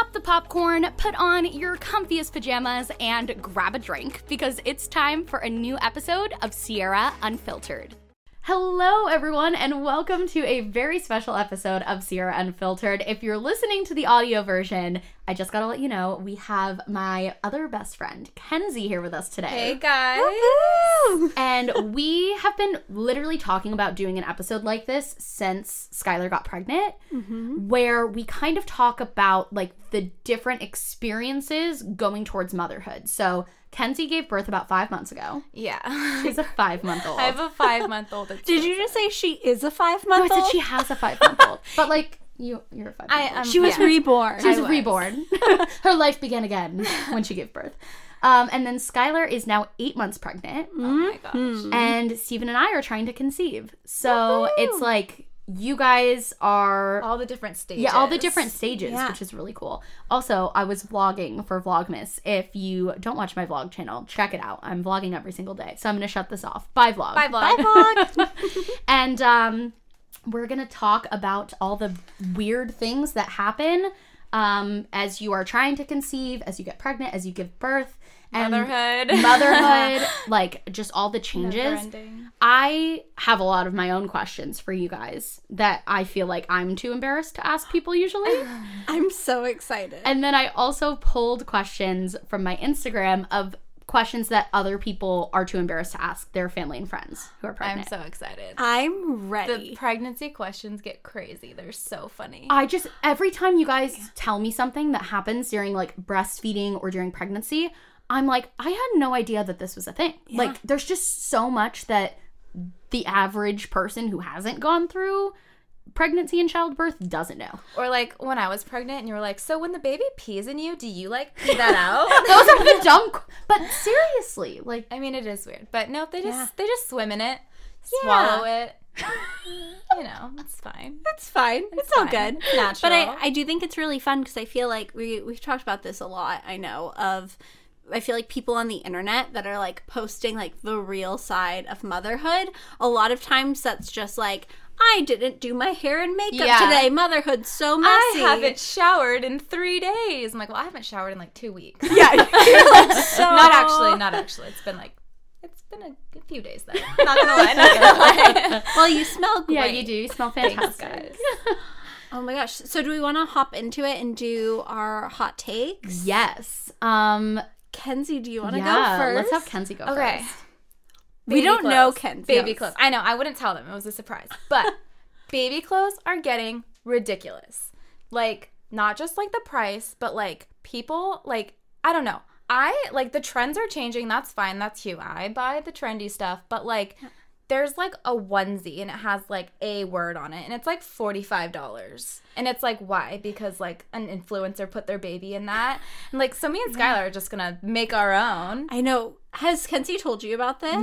Pop the popcorn, put on your comfiest pajamas, and grab a drink because it's time for a new episode of Sierra Unfiltered. Hello, everyone, and welcome to a very special episode of Sierra Unfiltered. If you're listening to the audio version, I just gotta let you know we have my other best friend, Kenzie, here with us today. Hey guys. And we have been literally talking about doing an episode like this since Skylar got pregnant, mm-hmm. where we kind of talk about like the different experiences going towards motherhood. So Kenzie gave birth about five months ago. Yeah. She's a five month old. I have a five month old. Did you just say she is a five No, I month said old? she has a five month old, but like you, you're a five month old. am. She was yeah. reborn. She was was. reborn. Her life began again when she gave birth. Um, and then Skylar is now eight months pregnant. Oh my gosh. and Stephen and I are trying to conceive. So it's like you guys are All the different stages. yeah, all the different stages, Yeah. which is really cool. Also, I was vlogging for Vlogmas. If you don't watch my vlog channel, check it out. I'm vlogging every single day. So I'm gonna shut this off. Bye vlog. Bye vlog. And um we're gonna talk about all the weird things that happen um as you are trying to conceive, as you get pregnant, as you give birth. And Motherhood. motherhood, like just all the changes. I have a lot of my own questions for you guys that I feel like I'm too embarrassed to ask people usually. I'm so excited. and then I also pulled questions from my Instagram of questions that other people are too embarrassed to ask their family and friends who are pregnant. I'm so excited. I'm ready. the ready. pregnancy questions get crazy. They're so funny. I just every time you guys tell me something that happens during like breastfeeding or during pregnancy, I'm like, I had no idea that this was a thing. Like there's just so much that the average person who hasn't gone through pregnancy and childbirth doesn't know. or like when I was pregnant and you were like, so when the baby pees in you, do you like pee that out? Those are the dumb but seriously, like I mean, it is weird, but no, they just Yeah. they just swim in it, Yeah. swallow it. you know, it's fine. It's fine. It's, all fine. good. Natural. But I, I do think it's really fun because I feel like we we've talked about this a lot. I know of. I feel like people on the internet that are like posting like the real side of motherhood. A lot of times that's just like I didn't do my hair and makeup Yeah. today. Motherhood's so messy. I haven't showered in three days. I'm like, well, I haven't showered in like two weeks. Yeah, like so. not actually, not actually. It's been like, it's been a, a few days though. Not gonna lie, not gonna lie. Well, you smell great. yeah, you do. You smell Thanks, fantastic. guys. Oh my gosh. So do we want to hop into it and do our hot takes? Yes. Um Kenzie, do you want to yeah, go 1st let's have Kenzie go Okay. first. We don't know clothes. Kenzie. Baby clothes. I know. I wouldn't tell them. It was a surprise. But baby clothes are getting ridiculous. Like not just like the price, but like people like I don't know. I like the trends are changing. That's fine. That's cute. I buy the trendy stuff, but like there's like a onesie and it has like a word on it and it's like $45. And it's like why? Because like an influencer put their baby in that. And like so me and Skylar are just going to make our own. I know. Has Kenzie told you about this? Oh,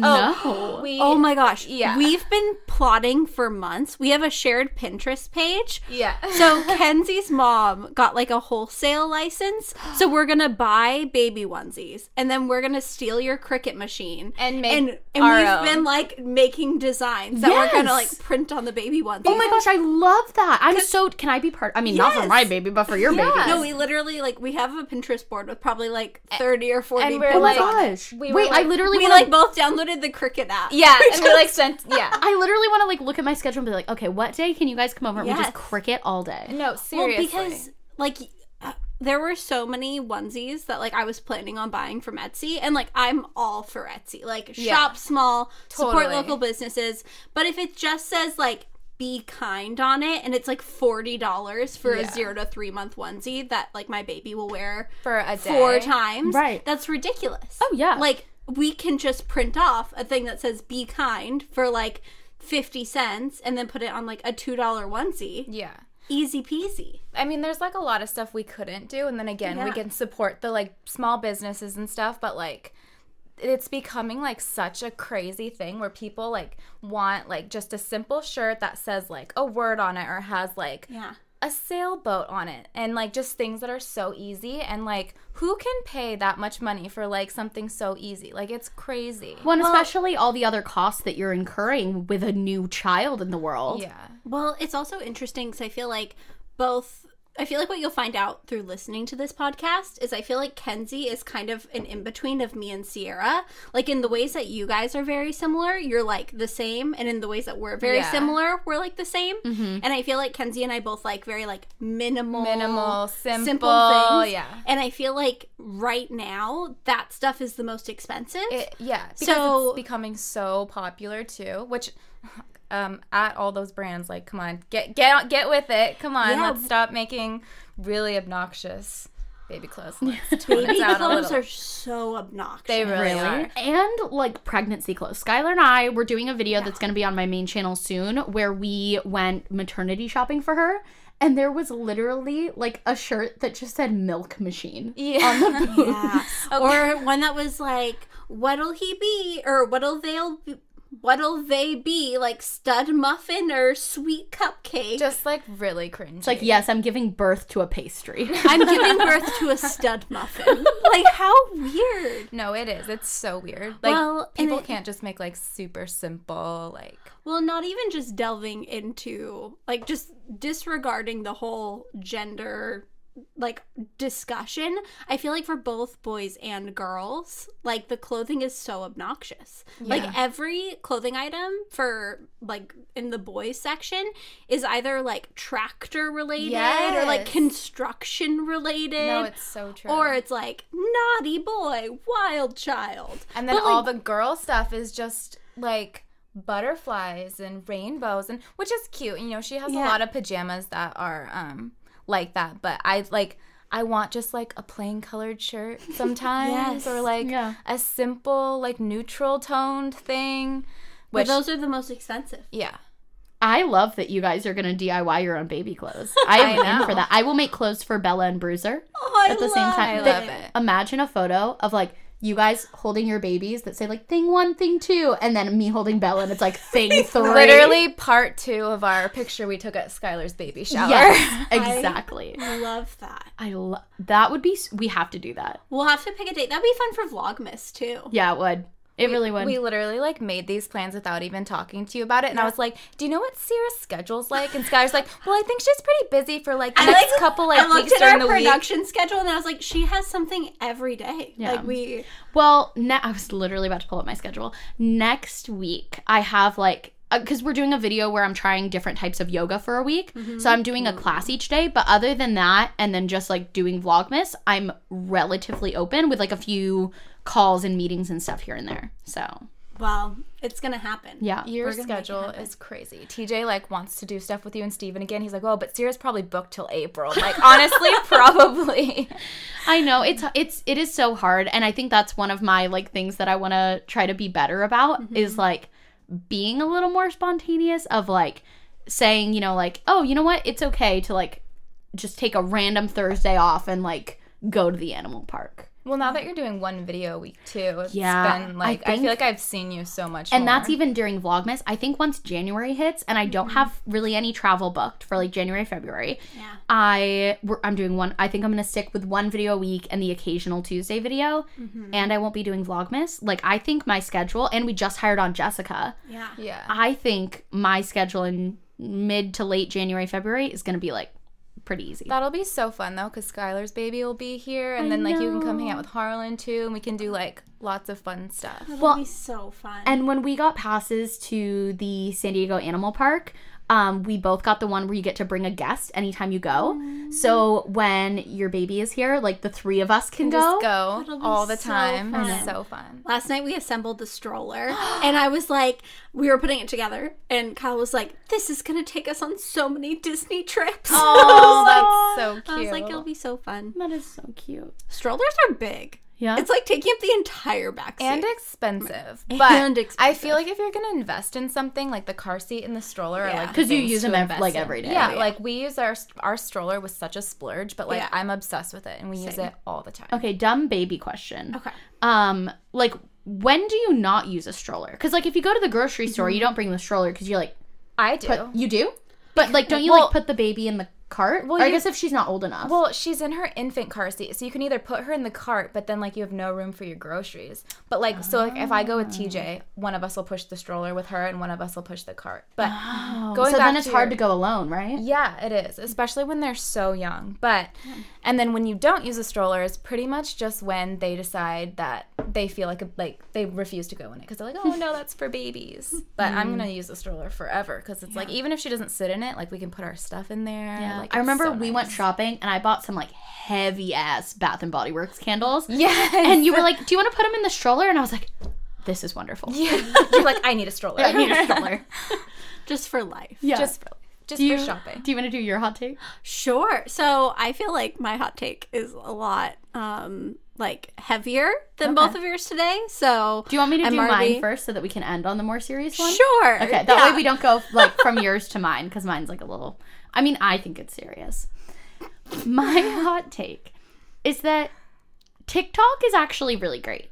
no. We Oh my gosh. Yeah. We've been plotting for months. We have a shared Pinterest page. Yeah. So Kenzie's mom got like a wholesale license. So we're gonna buy baby onesies and then we're gonna steal your Cricut machine And make and, and our we've own. been like making designs that we're gonna like print on the baby onesies. Oh my gosh, I love that. I'm so can I be part I mean not for my baby, but for your baby. No, we literally like we have a Pinterest board with probably like thirty or forty. and we're pins like, on it. gosh. we Wait, Wait, I literally we want like both downloaded the Cricut app. yeah, and we like sent yeah. I literally want to like look at my schedule and be like, okay, what day can you guys come over and we just Cricut all day? No, seriously. Well, because like uh, there were so many onesies that like I was planning on buying from Etsy, and like I'm all for Etsy. Like Yeah. shop small, support local businesses. But if it just says like be kind on it, and it's like forty dollars for Yeah. a zero to three month onesie that like my baby will wear for a day. four times, Right. That's ridiculous. Oh, yeah. like we can just print off a thing that says be kind for like. 50 cents and then put it on like a $2 onesie. Yeah. Easy peasy. I mean, there's like a lot of stuff we couldn't do, and then again, we can support the like small businesses and stuff, but like it's becoming like such a crazy thing where people like want like just a simple shirt that says like a word on it or has like Yeah. a sailboat on it and like just things that are so easy and like who can pay that much money for like something so easy like it's crazy Well, and especially all the other costs that you're incurring with a new child in the world. yeah Well, it's also interesting because I feel like both. I feel like what you'll find out through listening to this podcast is I feel like Kenzie is kind of an in between of me and Sierra. Like in the ways that you guys are very similar, you're like the same, and in the ways that we're very Yeah. similar, we're like the same. Mm-hmm. And I feel like Kenzie and I both like very like minimal, Minimal, simple, things. Oh yeah. And I feel like right now that stuff is the most expensive. It, yeah, because So- it's becoming so popular too. Which, um, at all those brands, like, come on, get get on- get with it. Come on, Yeah. let's stop making really obnoxious baby clothes. Let's Baby tone it down a clothes are so obnoxious. They really, are. And like pregnancy clothes. Skylar and I were doing a video that's going to be on my main channel soon where we went maternity shopping for her. And there was literally like a shirt that just said milk machine Yeah. on the boob. Yeah. Or one that was like, "What'll he be?" or "What'll they'll be?" What'll they be like stud muffin or sweet cupcake? Just like really cringy. It's like, yes, I'm giving birth to a pastry. I'm giving birth to a stud muffin. like how weird. no, it is. It's so weird. Like Well, people it- can't just make like super simple like. Well, not even just delving into like just disregarding the whole gender like discussion. I feel like for both boys and girls, like the clothing is so obnoxious. Like every clothing item for like in the boys section is either like tractor related or like construction related. No, it's so true. or it's like naughty boy, wild child. And then But, all like, the girl stuff is just like butterflies and rainbows and which is cute. You know, she has a lot of pajamas that are um like that, but I like I want just like a plain colored shirt sometimes Yes. or like Yeah. a simple like neutral toned thing. But those are the most expensive. yeah. I love that you guys are going to DIY your own baby clothes. I am I in for that. I will make clothes for Bella and Bruiser Oh, I at the same love time. I That- love it. Imagine a photo of like you guys holding your babies that say like thing one, thing two, and then me holding Bella and it's like thing three. Literally part two of our picture we took at Skylar's baby shower. Yes, exactly. I love that. I love that. Would be we have to do that. We'll have to pick a date. That'd be fun for Vlogmas too. Yeah, it would. It really would. We literally like made these plans without even talking to you about it, and I was like, "Do you know what Sierra's schedule's like?" And Skylar's like, "Well, I think she's pretty busy for like the next couple like I looked weeks at during our the week." production schedule and I was like, she has something every day. Yeah. Like we Well, ne- I was literally about to pull up my schedule. Next week, I have like Uh, because we're doing a video where I'm trying different types of yoga for a week. Mm-hmm. So I'm doing a class each day. But other than that, and then just like doing Vlogmas, I'm relatively open with like a few calls and meetings and stuff here and there. So well, it's gonna happen. yeah, Your We're gonna make it schedule is crazy. TJ like wants to do stuff with you and Steven again. He's like, "Oh, but Sierra's probably booked till April." Like, honestly, probably. I know it's it's it is so hard, and I think that's one of my like things that I want to try to be better about mm-hmm. is like being a little more spontaneous of like saying you know like oh you know what it's okay to like just take a random Thursday off and like go to the animal park. Well, now that you're doing one video a week too, it's Yeah, been like I, think- feel like I've seen you so much, And more. that's even during Vlogmas. I think once January hits and I don't mm-hmm. have really any travel booked for like January, February. Yeah. I I'm doing one. I think I'm gonna stick with one video a week and the occasional Tuesday video, mm-hmm. and I won't be doing Vlogmas. Like I think my schedule, and we just hired on Jessica. Yeah. yeah. I think my schedule in mid to late January, February is gonna be like pretty easy. That'll be so fun though, because Skylar's baby will be here, and then like you can come hang out with Harlan too, and we can do like lots of fun stuff. It'll Well, be so fun. And when we got passes to the San Diego Animal Park, um, we both got the one where you get to bring a guest anytime you go. So when your baby is here, like the three of us can, Just go. go all the so time. fun. It's so fun. Last night we assembled the stroller and I was like, we were putting it together and Kyle was like, this is going to take us on so many Disney trips. Oh, that's so cute. I was like, it'll be so fun. That is so cute. Strollers are big. Yeah. It's like taking up the entire back seat. and expensive. But And I feel like if you're gonna invest in something like the car seat and the stroller, are Yeah. like 'Cause you use them ev- like, every day. Yeah, Yeah. like we use our our stroller with such a splurge, but like Yeah. I'm obsessed with it, and we use it all the time. okay, dumb baby question. Okay. Um, like when do you not use a stroller? Because like if you go to the grocery store, you don't bring the stroller because you're like, I do. put, you do, but like don't you Well- like put the baby in the cart? Well, or I guess if she's not old enough. Well, she's in her infant car seat, so you can either put her in the cart, but then like you have no room for your groceries. But like, so like if I go with TJ, ah. one of us will push the stroller with her, and one of us will push the cart. But oh. going back. so then it's to hard your- to go alone, right? Yeah, it is, especially when they're so young. But and then when you don't use a stroller, it's pretty much just when they decide that they feel like a, like they refuse to go in it because they're like, oh no, that's for babies. But I'm hmm. gonna use the stroller forever because it's like even if she doesn't sit in it, like we can put our stuff in there. Yeah. Like, I remember so we nice. went shopping and I bought some like heavy ass Bath and Body Works candles. Yes. And you were like, "Do you want to put them in the stroller?" And I was like, "This is wonderful." Yeah. You're like, I need a stroller. I need a stroller. Just for life. Yeah. just for just you, for shopping. Do you want to do your hot take? Sure. So I feel like my hot take is a lot um like heavier than both of yours today. So Do you want me to I'm do already- mine first so that we can end on the more serious one? Sure. Okay, that Yeah. way we don't go like from yours to mine because mine's like a little. I mean, I think it's serious. My hot take is that TikTok is actually really great.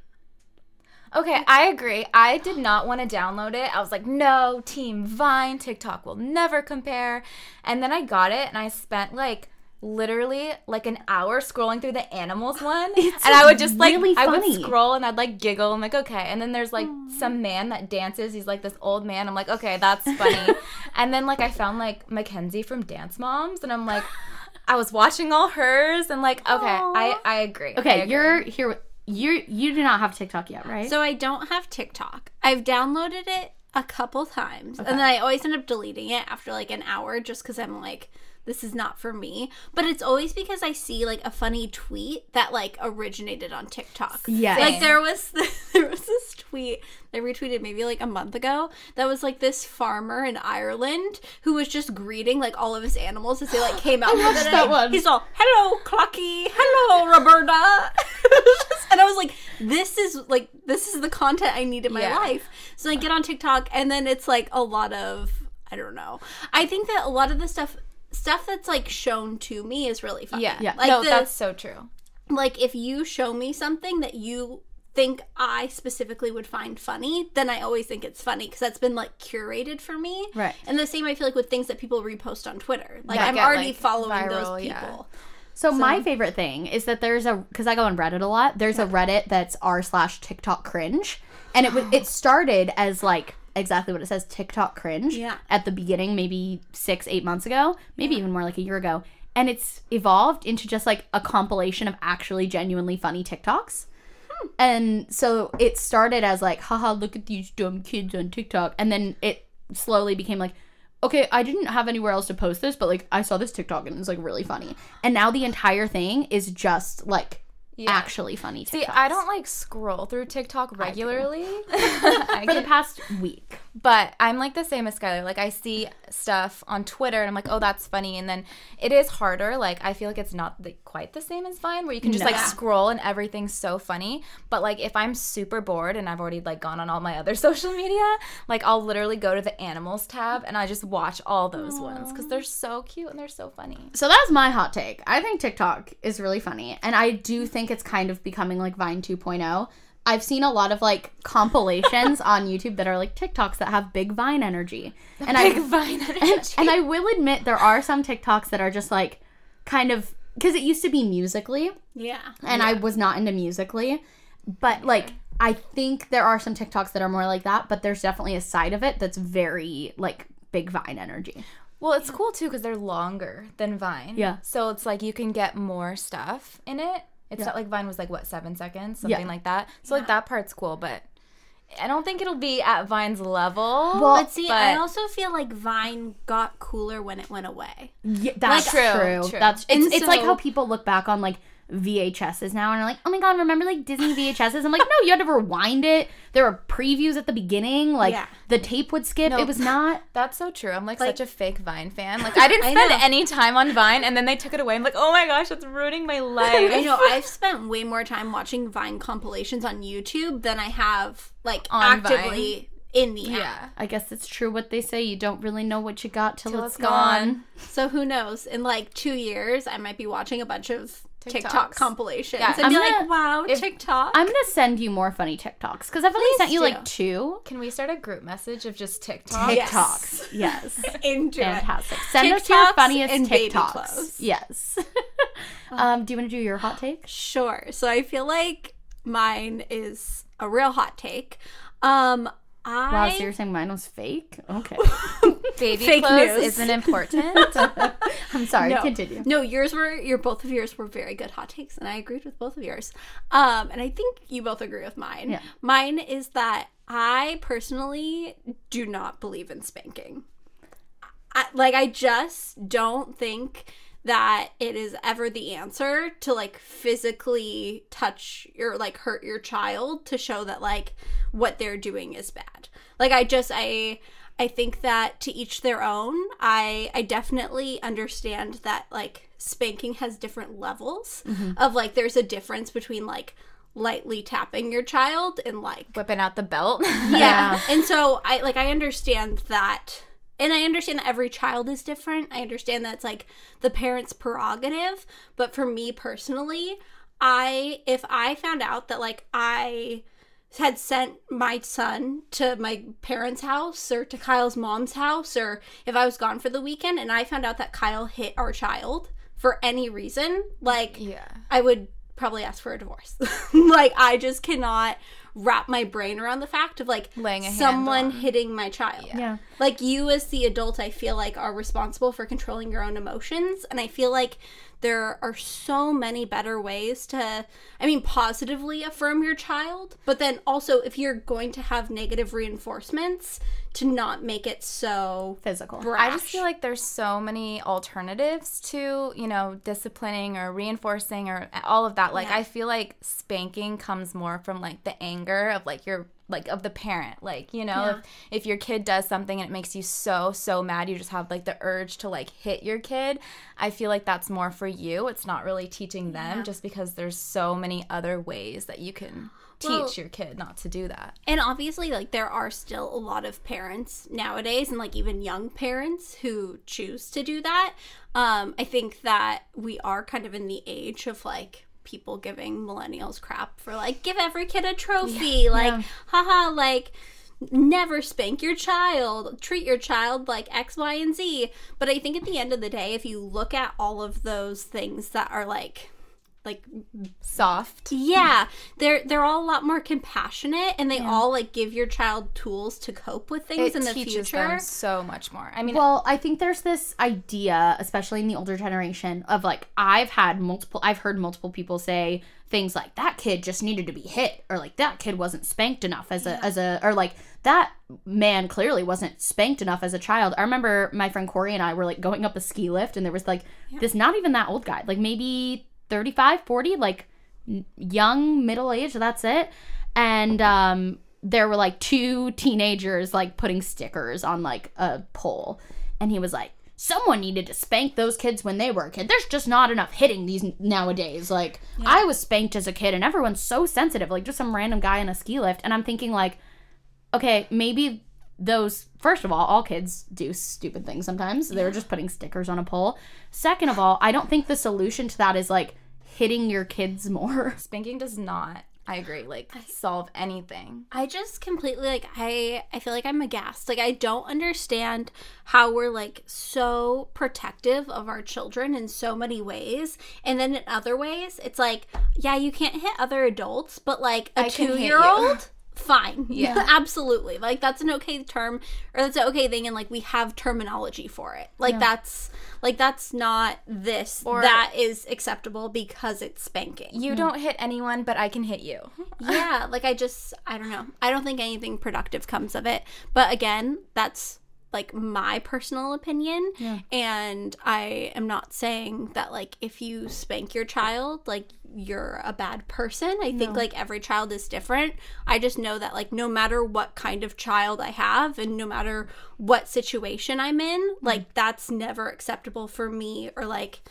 Okay, I agree. I did not want to download it. I was like, no, Team Vine, TikTok will never compare. And then I got it and I spent like literally like an hour scrolling through the animals one. and I would just like really I would scroll and I'd like giggle. I'm like, okay. And then there's like some man that dances. He's like this old man. I'm like, okay, that's funny. and then like I found like Mackenzie from Dance Moms and I'm like I was watching all hers and like, okay, I I agree. I Okay, agree. you're here. with- You you do not have TikTok yet, right? So I don't have TikTok. I've downloaded it a couple times, and then I always end up deleting it after like an hour, just because I'm like, this is not for me. But it's always because I see like a funny tweet that like originated on TikTok. Yeah. like there was there was this tweet I retweeted maybe like a month ago that was like this farmer in Ireland who was just greeting like all of his animals as they like came out. I watched that one. He's all, "Hello, Clocky. Hello, Roberta." and I was like, "This is like this is the content I need in my Yeah. life." So I get on TikTok, and then it's like a lot of I don't know. I think that a lot of the stuff stuff that's like shown to me is really fun. yeah, Yeah. Like no, the- that's so true. like if you show me something that you think I specifically would find funny, then I always think it's funny because that's been like curated for me. Right. And the same I feel like with things that people repost on Twitter. Like Yeah, I'm get, already like, following those people. yeah. So, my favorite thing is that there's a because I go on Reddit a lot. There's a Reddit that's r slash TikTok cringe, and it was it started as like exactly what it says TikTok cringe. Yeah. At the beginning, maybe six eight months ago, maybe even more like a year ago, and it's evolved into just like a compilation of actually genuinely funny TikToks. Hmm. And so it started as like, haha, look at these dumb kids on TikTok. And then it slowly became like, okay, I didn't have anywhere else to post this, but like I saw this TikTok and it's like really funny. And now the entire thing is just like actually funny TikToks. See, I don't like scroll through TikTok regularly. I For the past week. but I'm like the same as Skylar. Like I see stuff on Twitter and I'm like, oh, that's funny. And then it is harder. Like I feel like it's not the, quite the same as Vine, where you can just like scroll and everything's so funny. But like if I'm super bored and I've already like gone on all my other social media, like I'll literally go to the animals tab and I just watch all those ones because they're so cute and they're so funny. So that's my hot take. I think TikTok is really funny. And I do think it's kind of becoming like Vine 2.0. I've seen a lot of like compilations on YouTube that are like TikToks that have big Vine energy. And I Vine and, and I will admit there are some TikToks that are just like kind of because it used to be Musical.ly Yeah. and I was not into Musical.ly, but like I think there are some TikToks that are more like that, but there's definitely a side of it that's very like big Vine energy. Well, it's cool too because they're longer than Vine. Yeah. So it's like you can get more stuff in it. It's not like Vine was like what seven seconds, Yeah. something like that. So like that part's cool, but I don't think it'll be at Vine's level. Well, But see, I also feel like Vine got cooler when it went away. Yeah, that's Like- true. True, true. That's it's, And it's like how people look back on like VHSs now and are like, oh my god, remember like Disney VHSs? I'm like, no, you had to rewind it. There were previews at the beginning. Like Yeah. the tape would skip. It was not. That's so true. I'm like, Like- such a fake Vine fan. Like I didn't spend know. any time on Vine, and then they took it away. I'm like, oh my gosh, that's ruining my life. I know I've spent way more time watching Vine compilations on YouTube than I have like On actively in the app. Yeah. I guess it's true what they say. You don't really know what you got till, Till it's it's gone. gone. So who knows? In like two years, I might be watching a bunch of TikTok TikToks. compilations Yeah, and I'm be gonna- like, "Wow, if- TikTok!" I'm gonna send you more funny TikToks because I've only Please sent you do. like two Can we start a group message of just TikTok? Yes. TikToks. Yes. into it. Fantastic. Send us your funniest and TikToks. Yes. um, do you want to do your hot take? Sure. So I feel like mine is a real hot take. Um, I Wow, so you're saying mine was fake? Okay. Baby Fake clothes news. isn't important. I'm sorry. no, Continue. No, yours were your both of yours were very good hot takes, and I agreed with both of yours. Um, and I think you both agree with mine. Yeah. Mine is that I personally do not believe in spanking. I, like, I just don't think that it is ever the answer to like physically touch your like hurt your child to show that like what they're doing is bad. Like I just I I think that to each their own. I I definitely understand that like spanking has different levels mm-hmm. of like there's a difference between like lightly tapping your child and like Whipping out the belt. yeah. And so I like I understand that and I understand that every child is different. I understand that it's like the parent's prerogative, but for me personally, I if I found out that like I had sent my son to my parents' house or to Kyle's mom's house or if I was gone for the weekend and I found out that Kyle hit our child for any reason, like yeah. I would probably ask for a divorce. like I just cannot wrap my brain around the fact of like Laying a someone on- hitting my child. Yeah. Like you as the adult I feel like are responsible for controlling your own emotions and I feel like there are so many better ways to I mean positively affirm your child, but then also if you're going to have negative reinforcements to not make it so Physical. brash. I just feel like there's so many alternatives to, you know, disciplining or reinforcing or all of that. Like Yeah. I feel like spanking comes more from like the anger of like your like of the parent. Like, you know, if if your kid does something and it makes you so so mad, you just have like the urge to like hit your kid. I feel like that's more for you. It's not really teaching them just because there's so many other ways that you can teach Well- your kid not to do that. And obviously, like, there are still a lot of parents nowadays, and like even young parents who choose to do that. Um, I think that we are kind of in the age of like people giving millennials crap for like, give every kid a trophy. like, haha, like, never spank your child, treat your child like X, Y, and Z. But I think at the end of the day, if you look at all of those things that are like, like Soft. yeah, they're they're all a lot more compassionate, and they all like give your child tools to cope with things It in the teaches future. them so much more. I mean, Well, I think there's this idea, especially in the older generation, of like I've had multiple I've heard multiple people say things like that kid just needed to be hit or like that kid wasn't spanked enough as a as a or like that man clearly wasn't spanked enough as a child. I remember my friend Corey and I were like going up a ski lift and there was like this not even that old guy, like maybe 35, 40, like young, middle age, that's it. And um there were like two teenagers like putting stickers on like a pole. And he was like someone needed to spank those kids when they were a kid. There's just not enough hitting these nowadays. Like i was spanked as a kid and everyone's so sensitive like just some random guy in a ski lift. And i'm thinking like okay maybe those first of all all kids do stupid things sometimes. They were just putting stickers on a pole. Second of all i don't think the solution to that is like hitting your kids more. Spanking does not i agree like solve anything. I just completely like I I feel like I'm aghast. Like I don't understand how we're like so protective of our children in so many ways, and then in other ways it's like yeah you can't hit other adults, but like a I two year old fine. Yeah. absolutely. Like that's an okay term or that's an okay thing and like we have terminology for it. Like that's like that's not this Or- that is acceptable because it's spanking. You hmm. don't hit anyone, but I can hit you. yeah, like I just I don't know. I don't think anything productive comes of it. But again, that's like my personal opinion and I am not saying that like if you spank your child like you're a bad person. I think like every child is different. I just know that like no matter what kind of child I have and no matter what situation I'm in, mm. like that's never acceptable for me or like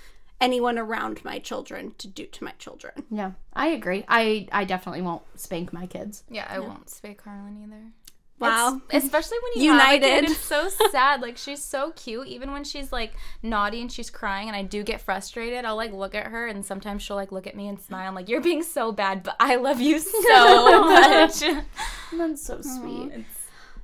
anyone around my children to do to my children. Yeah, I agree. I I definitely won't spank my kids. Yeah, I won't spank Carlin either. Wow. It's- especially when you have a kid, United. it's so sad. Like she's so cute, even when she's like naughty and she's crying, and I do get frustrated. I'll like look at her, and sometimes she'll like look at me and smile. I'm like, "You're being so bad, but I love you so much." That's so sweet.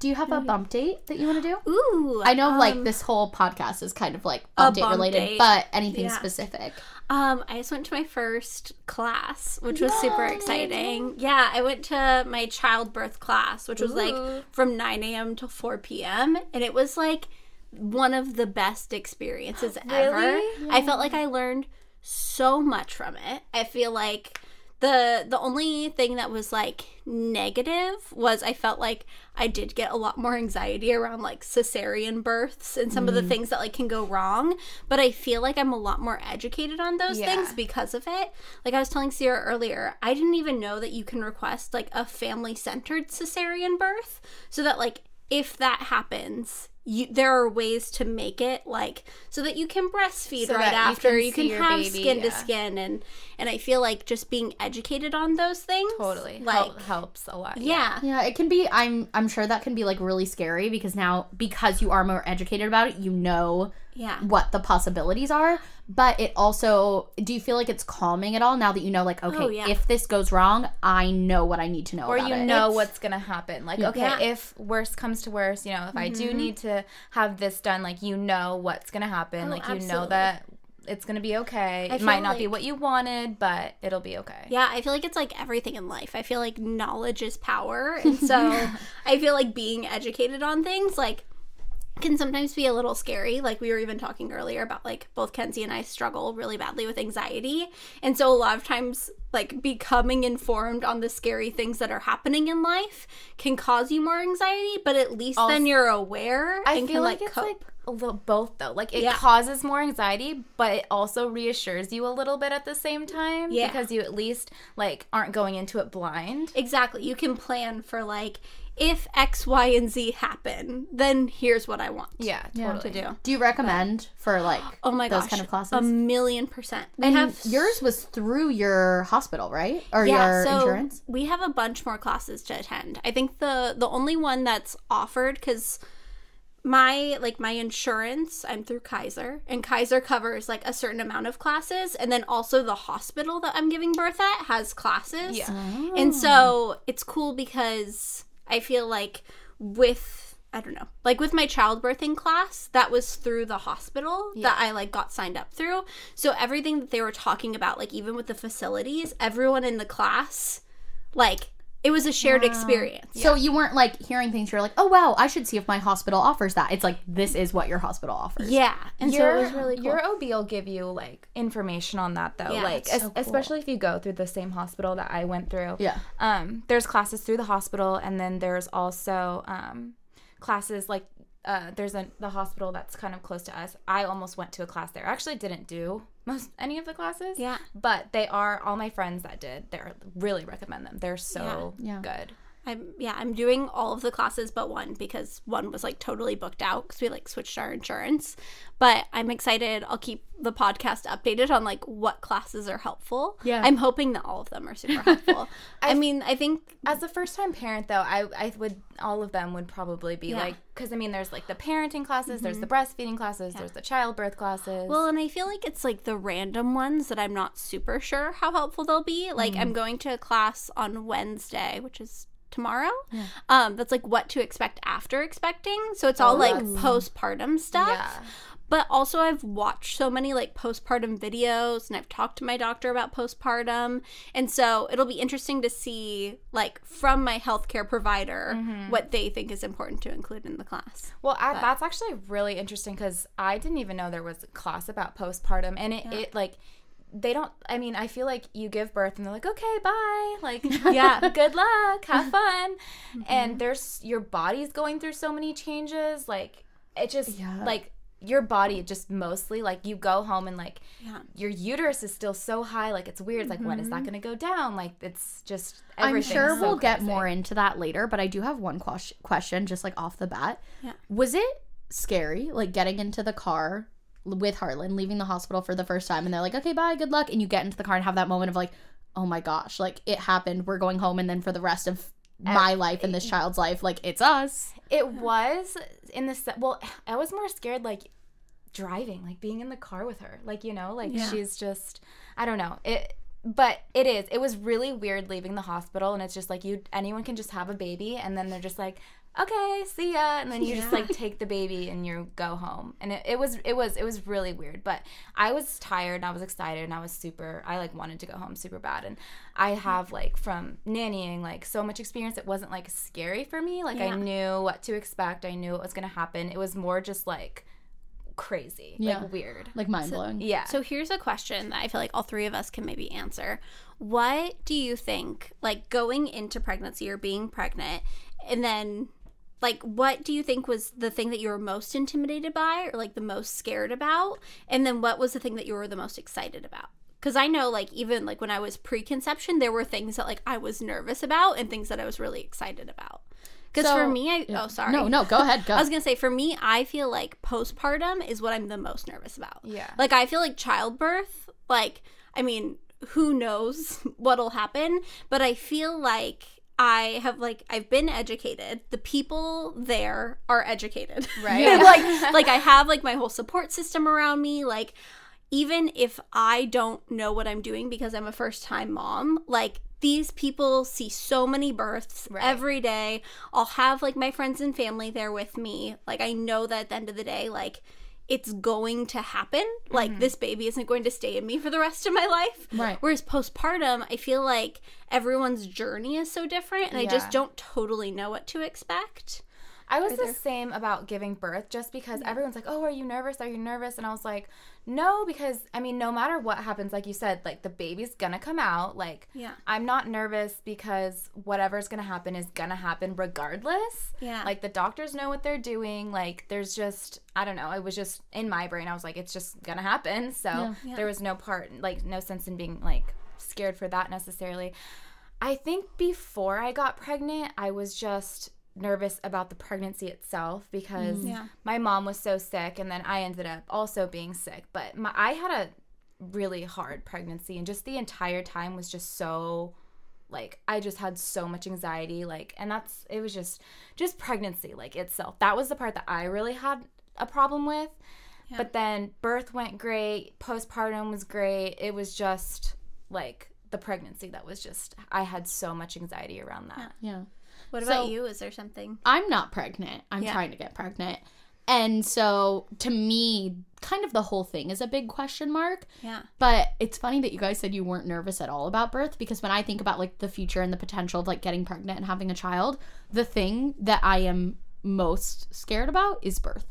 Do you have a bump date that you want to do? Ooh. I know, like um, this whole podcast is kind of like bump date bump related, date. but anything Yeah. specific. Um, I just went to my first class, which was super exciting. Yeah, I went to my childbirth class, which was like from 9 a.m. to 4 p.m. And it was like one of the best experiences ever. I felt like I learned so much from it. I feel like the the only thing that was like negative was I felt like I did get a lot more anxiety around like cesarean births and some of the mm. things that like can go wrong, but I feel like I'm a lot more educated on those Yeah. things because of it. Like I was telling Sierra earlier, I didn't even know that you can request like a family-centered cesarean birth so that like if that happens, you there are ways to make it like so that you can breastfeed So right that you after can you can, have baby, skin to skin and and I feel like just being educated on those things totally, like Hel- helps a lot. yeah. Yeah, it can be. I'm I'm sure that can be like really scary because now because you are more educated about it, you know Yeah. what the possibilities are. But it also, do you feel like it's calming at all now that you know, like, okay, Oh, yeah. if this goes wrong, I know what I need to know. or about you it. know what's gonna happen. Like, okay, Yeah. if worst comes to worst, you know, if I do mm-hmm. need to have this done, like you know what's gonna happen. Oh, like you know that it's gonna be okay. It might not be what you wanted, but it'll be okay. Yeah, I feel like it's like everything in life. I feel like knowledge is power. And so I feel like being educated on things like can sometimes be a little scary. Like we were even talking earlier about like both Kenzie and I struggle really badly with anxiety. And so a lot of times like becoming informed on the scary things that are happening in life can cause you more anxiety, but at least then you're aware I and feel can like like cope. like a little both though. Like it Yeah. causes more anxiety, but it also reassures you a little bit at the same time Yeah. because you at least like aren't going into it blind. Exactly. You can plan for like if X, Y, and Z happen, then here's what I want. Yeah, totally. To do. Do you recommend for like Oh my those gosh, kind of classes? a million percent. I And have yours was through your hospital, right? Or yeah, your so insurance? we have a bunch more classes to attend. I think the the only one that's offered because my like my insurance i'm through kaiser and kaiser covers like a certain amount of classes and then also the hospital that i'm giving birth at has classes. Yeah. and so oh. it's cool because i feel like with i don't know like with my childbirthing class that was through the hospital that i like got signed up through. So everything that they were talking about like even with the facilities everyone in the class like it was a shared experience So you weren't like hearing things. You're like, oh wow, I should see if my hospital offers that. It's like this is what your hospital offers. yeah and your, so it was really cool Your OB will give you like information on that though. Yeah, like it's es- so cool. especially if you go through the same hospital that I went through. Yeah. Um, there's classes through the hospital, and then there's also um, classes like uh, there's a the hospital that's kind of close to us. I almost went to a class there. I actually didn't do most any of the classes. Yeah. But they are all my friends that did. They're really recommend them. They're so Yeah. good. I'm yeah, I'm doing all of the classes but one because one was like totally booked out because we like switched our insurance. But I'm excited. I'll keep the podcast updated on like what classes are helpful. Yeah. I'm hoping that all of them are super helpful. I mean, I think As a first time parent though, I I would all of them would probably be Yeah. like cuz I mean there's like the parenting classes, there's mm-hmm. the breastfeeding classes, there's the childbirth classes. well, and I feel like it's like the random ones that I'm not super sure how helpful they'll be. Like I'm mm-hmm. going to a class on Wednesday, which is tomorrow. Um, that's like what to expect after expecting. So it's all like postpartum stuff. yeah. But also, I've watched so many like postpartum videos and I've talked to my doctor about postpartum. And so it'll be interesting to see, like, from my healthcare provider, what they think is important to include in the class. Well, I, that's actually really interesting because I didn't even know there was a class about postpartum, and it, it like they don't. I mean, I feel like you give birth and they're like, okay, bye, like yeah, good luck, have fun, and mm-hmm. there's your body's going through so many changes, like it just like your body just mostly like you go home and like your uterus is still so high. Like it's weird. It's like when is that mm-hmm. going to go down? Like it's just I'm sure so we'll get more into that later, but I do have one question just like off the bat. Yeah. Was it scary, like getting into the car with Harlan, leaving the hospital for the first time, and they're like, okay, bye, good luck. And you get into the car and have that moment of like, oh my gosh, like it happened. We're going home. And then for the rest of my life and this child's life, like it's us. It was in the well, I was more scared like driving, like being in the car with her. Like, you know, like she's just I don't know. It but it is. It was really weird leaving the hospital and it's just like you anyone can just have a baby and then they're just like Okay, see ya, and then you just like take the baby and you go home, and it, it was it was it was really weird. But I was tired, and I was excited, and I was super. I like wanted to go home super bad, and I have like from nannying like so much experience. It wasn't like scary for me. Like I knew what to expect. I knew what was gonna happen. It was more just like crazy, Yeah. like weird. Like mind blowing. Yeah. So here's a question that I feel like all three of us can maybe answer. What do you think, like going into pregnancy or being pregnant, and then like what do you think was the thing that you were most intimidated by or like the most scared about? And then what was the thing that you were the most excited about? Because I know, like, even like when I was preconception, there were things that like I was nervous about and things that I was really excited about. Because So- for me, I oh sorry, No, no, go ahead. Go. I was gonna say for me, I feel like postpartum is what I'm the most nervous about. Yeah. Like I feel like childbirth, like I mean, who knows what'll happen, but I feel like I have like I've been educated. The people there are educated. Right. like like I have like my whole support system around me. Like even if I don't know what I'm doing because I'm a first time mom, like these people see so many births every day. I'll have like my friends and family there with me. Like I know that at the end of the day, like it's going to happen. Like mm-hmm. this baby isn't going to stay in me for the rest of my life. Right. Whereas postpartum, I feel like everyone's journey is so different and I just don't totally know what to expect. I was the same about giving birth just because everyone's like, "Oh, are you nervous? Are you nervous?" And I was like, "No, because I mean, no matter what happens, like you said, like the baby's to come out. Like Yeah. I'm not nervous because whatever's to happen is to happen regardless. Yeah. Like the doctors know what they're doing. Like there's just I don't know, it was just in my brain I was like it's just to happen. So there was no part like no sense in being like scared for that necessarily. I think before I got pregnant, I was just nervous about the pregnancy itself because mm-hmm. my mom was so sick and then I ended up also being sick. But my, I had a really hard pregnancy and just the entire time was just so like I just had so much anxiety like and that's it was just just pregnancy like itself. That was the part that I really had a problem with. But then birth went great, postpartum was great. It was just like the pregnancy that was just I had so much anxiety around that. yeah. What So- about you? Is there something? I'm not pregnant. I'm Yeah. trying to get pregnant. And so to me, kind of the whole thing is a big question mark. Yeah. But it's funny that you guys said you weren't nervous at all about birth because when I think about like the future and the potential of like getting pregnant and having a child, the thing that I am most scared about is birth.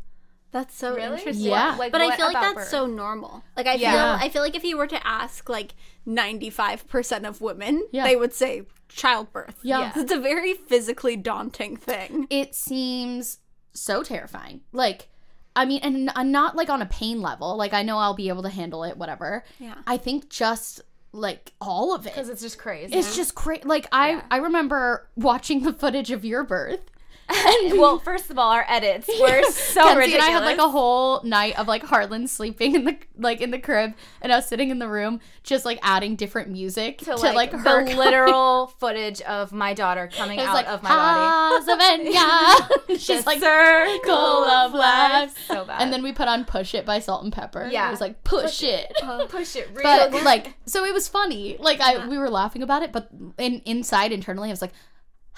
That's so interesting. Yeah. Like, but I feel like that's birth? so normal. Like I Yeah. feel I feel like if you were to ask like 95% of women, Yeah. they would say childbirth. Yeah. It's a very physically daunting thing. It seems so terrifying. Like, I mean, and n- not like on a pain level. Like, I know I'll be able to handle it, whatever. Yeah. I think just like all of it. Because it's just crazy. It's just crazy. Like I, I remember watching the footage of your birth. well, first of all, our edits were so Kenzie ridiculous. and I had like a whole night of like Harlan sleeping in the like in the crib, and us sitting in the room just like adding different music to, to like, like, her the literal footage of my daughter coming It was out like of my body. She's like circle of life. So bad. And then we put on "Push It" by Salt-N-Pepa. Yeah. it was like "Push, It." push it oh, real but like, so it was funny. Like I, we were laughing about it, but in inside internally, I was like,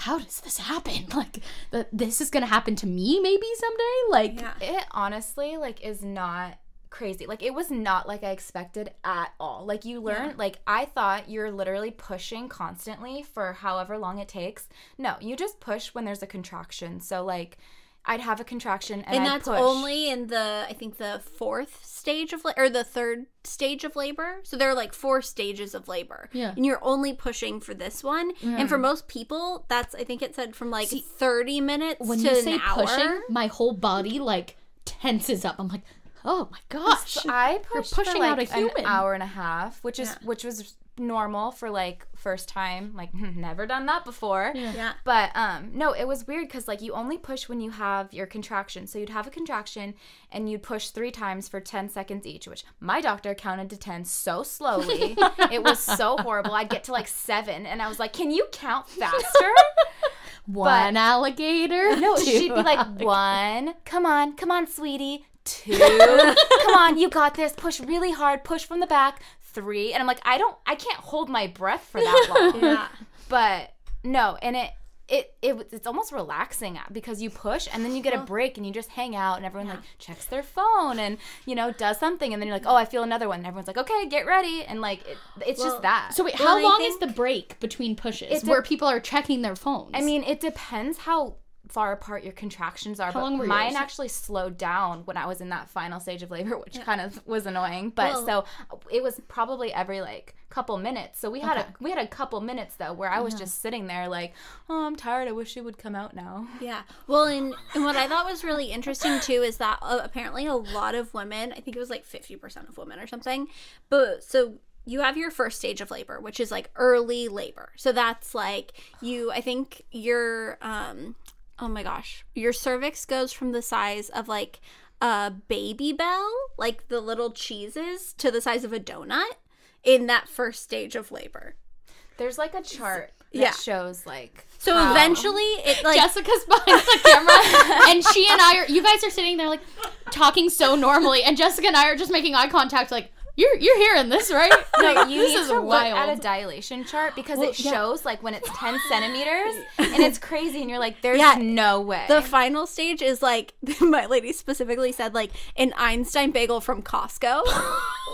how does this happen? Like, th- this is gonna happen to me maybe someday. Like, Yeah. It honestly like is not crazy. Like it was not like I expected at all. Like you learn like I thought you're literally pushing constantly for however long it takes. No, you just push when there's a contraction. So like I'd have a contraction and, and I'd that's push. only in the I think the fourth stage of la- or the third stage of labor. So there are like four stages of labor. Yeah. And you're only pushing for this one. And for most people, that's I think it said from like 30 minutes when to you an say hour. pushing, my whole body like tenses up. I'm like, oh my gosh. So I You're pushed pushing for like out a human. an hour and a half, which is which was normal for like first time. Like never done that before. Yeah. But um no, it was weird because like you only push when you have your contraction. So you'd have a contraction and you'd push three times for ten seconds each, which my doctor counted to ten so slowly. it was so horrible. I'd get to like seven and I was like, Can you count faster? One alligator. No, she'd be like, alligator. one, come on, come on, sweetie. Two, come on, you got this. Push really hard, push from the back. Three, and I'm like, I don't, I can't hold my breath for that long. Yeah. But no, and it, it, it, it's almost relaxing because you push and then you get a break and you just hang out and everyone like checks their phone and you know does something and then you're like, oh, I feel another one. And everyone's like, okay, get ready, and like it, it's Well, just that. So wait, how I long is the break between pushes It's a- where people are checking their phones? I mean, it depends how far apart your contractions are. but long were mine yours? actually slowed down when I was in that final stage of labor, which kind of was annoying. But Well- so it was probably every like couple minutes. So we had a we had a couple minutes though where I was just sitting there like, oh, I'm tired. I wish it would come out now. Yeah. Well, and, and what I thought was really interesting too is that uh, apparently a lot of women, I think it was like 50% of women or something, but so you have your first stage of labor, which is like early labor. So that's like you, I think your, um, oh my gosh, your cervix goes from the size of like a Babybel, like the little cheeses, to the size of a donut in that first stage of labor. There's like a chart that Yeah. shows like So how- eventually, it like Jessica's behind the camera, and she and I are. You guys are sitting there like talking so normally, and Jessica and I are just making eye contact, like you're you're hearing this, right? No, Like, you this need is to look at a dilation chart because Well, it yeah. shows like when it's 10 centimeters and it's crazy and you're like, there's Yeah. no way. The final stage is like my lady specifically said like an Einstein bagel from Costco.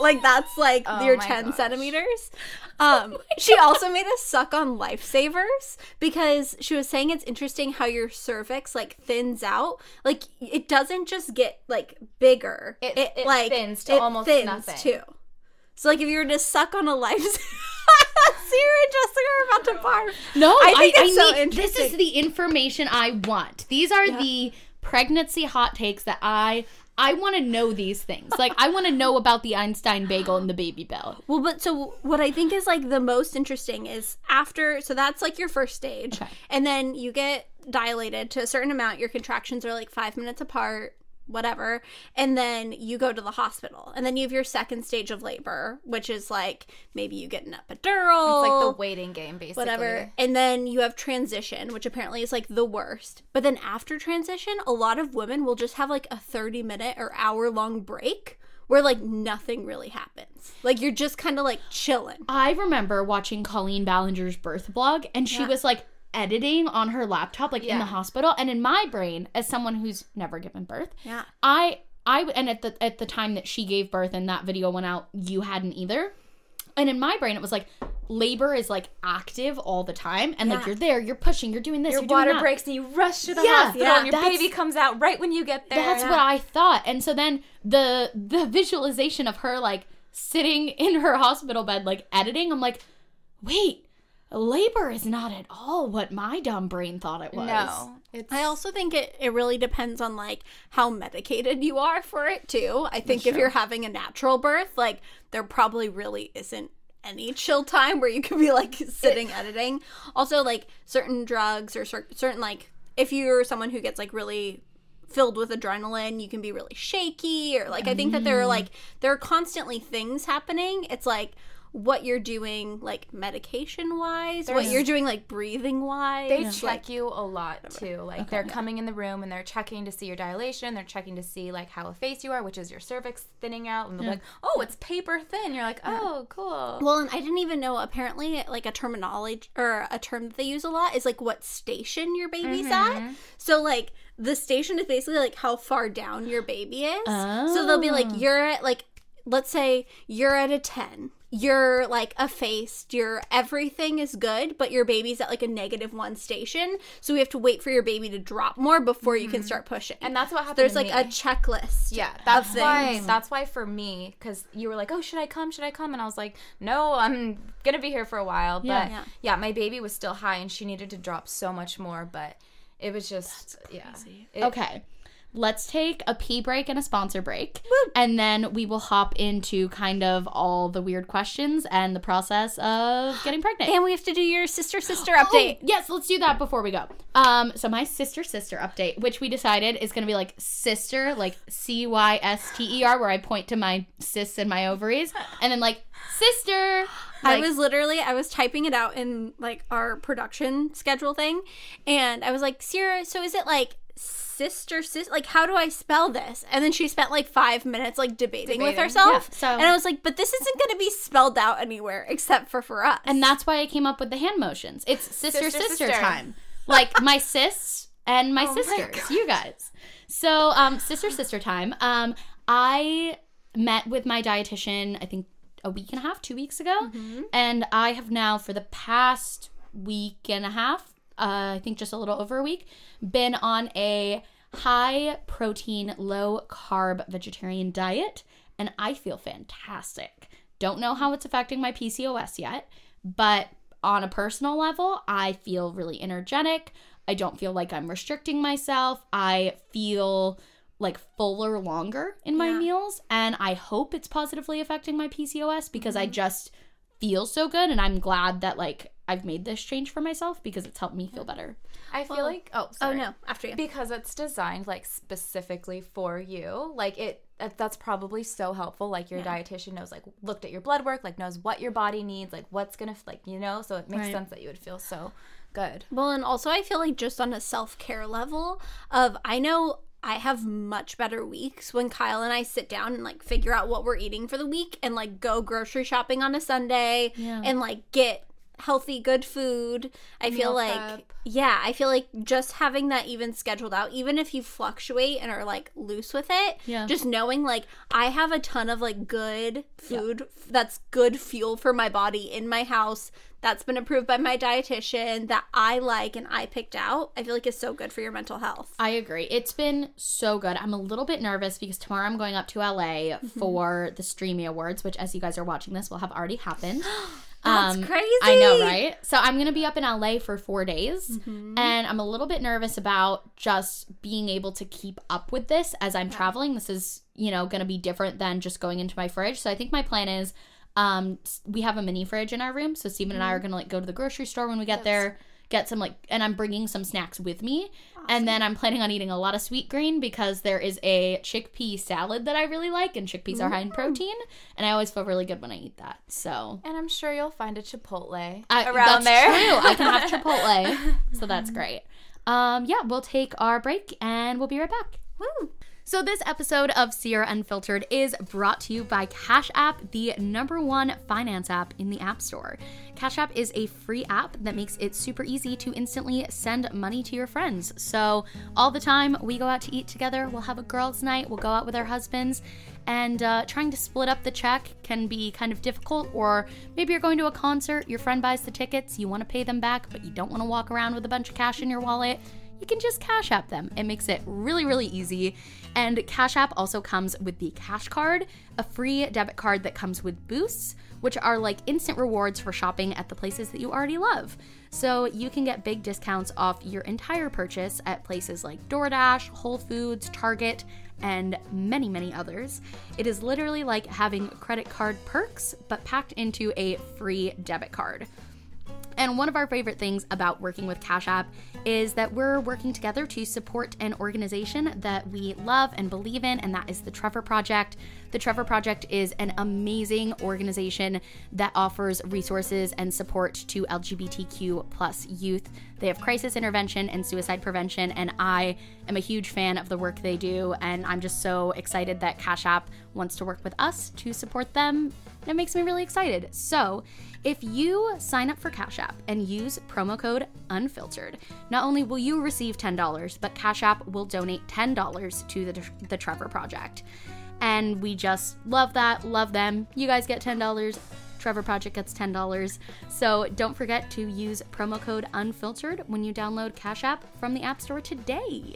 like that's like Oh your 10 gosh. centimeters. Um she also made us suck on lifesavers because she was saying it's interesting how your cervix like thins out. Like it doesn't just get like bigger. It- it thins to almost nothing. too. So like if you were to suck on a life Sarah and Jessica are about to barf. No, I I, think I, it's so need. This is the information I want. These are the pregnancy hot takes that I I want to know these things. Like I want to know about the Einstein bagel and the Babybel. Well, but so what I think is like the most interesting is after, so that's like your first stage. Okay. And then you get dilated to a certain amount. Your contractions are like five minutes apart, whatever. And then you go to the hospital. And then you have your second stage of labor, which is like maybe you get an epidural. it's like the waiting game basically. Whatever. And then you have transition, which apparently is like the worst. But then after transition, a lot of women will just have like a 30 minute or hour long break where like nothing really happens. Like you're just kind of like chilling. I remember watching Colleen Ballinger's birth blog, and she was like editing on her laptop, like in the hospital. And in my brain, as someone who's never given birth, Yeah. I I and at the at the time that she gave birth and that video went out, you hadn't either. And in my brain, it was like labor is like active all the time, and like you're there, you're pushing, you're doing this, Your you're doing water breaks and you rush to the Yeah, hospital yeah, and your baby comes out right when you get there. That's what I thought. And so then the the visualization of her like sitting in her hospital bed like editing, I'm like, wait, labor is not at all what my dumb brain thought it was. No. It's I also think it, it really depends on like how medicated you are for it too. I think if you're having a natural birth, like there probably really isn't any chill time where you can be like sitting editing. Also like certain drugs or cer- certain like if you're someone who gets like really filled with adrenaline, you can be really shaky or like I think that there are mm. like there are constantly things happening. It's like what you're doing like medication wise, what you're doing like breathing wise. They like- check you a lot too. Like they're coming in the room and they're checking to see your dilation. They're checking to see like how effaced you are, which is your cervix thinning out. And they're like, "Oh, it's paper thin." You're like, "Oh, cool." Well, and I didn't even know. Apparently, like a terminology or a term that they use a lot is like what station your baby's mm-hmm. at. So, like the station is basically like how far down your baby is. So they'll be like, oh. you're at like, let's say you're at a ten. You're like effaced. Your everything is good, but your baby's at like a negative one station. So we have to wait for your baby to drop more before you can mm-hmm. start pushing. And that's what happened There's to like a checklist. Yeah, of that's why. That's why for me, because you were like, "Oh, should I come? Should I come?" And I was like, "No, I'm gonna be here for a while." But Yeah. yeah, Yeah. my baby was still high, and she needed to drop so much more. But it was just, yeah. It- Okay. Let's take a pee break and a sponsor break. And then we will hop into kind of all the weird questions and the process of getting pregnant. And we have to do your sister sister Oh, update. yes, let's do that before we go. Um, so my sister sister update, which we decided is gonna be like sister, like C Y S T E R, where I point to my cysts and my ovaries, and then like sister. I was literally I was typing it out in like our production schedule thing, and I was like, Sierra, so is it like sister sis like how do I spell this? And then she spent like five minutes like debating, with herself. Yeah, so- and I was like, but this isn't gonna be spelled out anywhere except for for us. and that's why I came up with the hand motions. It's sister sister, Sister, sister. time. Like my sis and my sisters, you guys. So um sister sister time. Um I met with my dietitian I think a week and a half, 2 weeks ago, and I have now for the past week and a half, uh, I think just a little over a week, been on a high protein, low carb vegetarian diet, and I feel fantastic. Don't know how it's affecting my PCOS yet, but on a personal level, I feel really energetic. I don't feel like I'm restricting myself. I feel like fuller longer in my meals, and I hope it's positively affecting my PCOS because I just feel so good and I'm glad that like I've made this change for myself because it's helped me feel better. I feel like, oh, oh no, after you. because it's designed like specifically for you like it that- that's probably so helpful like your dietitian knows like looked at your blood work like knows what your body needs like what's gonna like you know so it makes Right. sense that you would feel so good Well, and also I feel like just on a self care level of I know I have much better weeks when Kyle and I sit down and like figure out what we're eating for the week and like go grocery shopping on a Sunday and like get healthy good food. I feel Meal like prep. yeah, I feel like just having that even scheduled out even if you fluctuate and are like loose with it, Yeah. just knowing like I have a ton of like good food that's good fuel for my body in my house that's been approved by my dietitian that I like and I picked out, I feel like is so good for your mental health. I agree. It's been so good. I'm a little bit nervous because tomorrow I'm going up to LA mm-hmm. for the Streamy Awards, which as you guys are watching this will have already happened. That's Um, crazy. I know, right? So I'm gonna be up in LA for four days, and I'm a little bit nervous about just being able to keep up with this as I'm traveling. This is, you know, gonna be different than just going into my fridge. So I think my plan is, um, we have a mini fridge in our room, so Steven and I are gonna like go to the grocery store when we get there, get some like, and I'm bringing some snacks with me, and then I'm planning on eating a lot of Sweetgreen because there is a chickpea salad that I really like, and chickpeas are high in protein, and I always feel really good when I eat that. So and i'm sure you'll find a chipotle I- around that's there True. I can have Chipotle, so that's great. Um, yeah, we'll take our break and we'll be right back. Woo. So this episode of Sierra Unfiltered is brought to you by Cash App, the number one finance app in the App Store. Cash App is a free app that makes it super easy to instantly send money to your friends. So all the time we go out to eat together, we'll have a girls' night, we'll go out with our husbands, and uh, trying to split up the check can be kind of difficult. Or maybe you're going to a concert, your friend buys the tickets, you want to pay them back, but you don't want to walk around with a bunch of cash in your wallet you can just Cash App them. It makes it really, really easy. And Cash App also comes with the Cash Card, a free debit card that comes with boosts, which are like instant rewards for shopping at the places that you already love. So you can get big discounts off your entire purchase at places like DoorDash, Whole Foods, Target, and many, many others. It is literally like having credit card perks, but packed into a free debit card. And one of our favorite things about working with Cash App is that we're working together to support an organization that we love and believe in, and that is the Trevor Project. The Trevor Project is an amazing organization that offers resources and support to LGBTQ plus youth. They have crisis intervention and suicide prevention, and I am a huge fan of the work they do. And I'm just so excited that Cash App wants to work with us to support them. And it makes me really excited. So, if you sign up for Cash App and use promo code unfiltered, not only will you receive $10, but Cash App will donate $10 to the, the Trevor Project. And we just love that, love them. You guys get $10. Trevor Project gets $10. So don't forget to use promo code unfiltered when you download Cash App from the App Store today.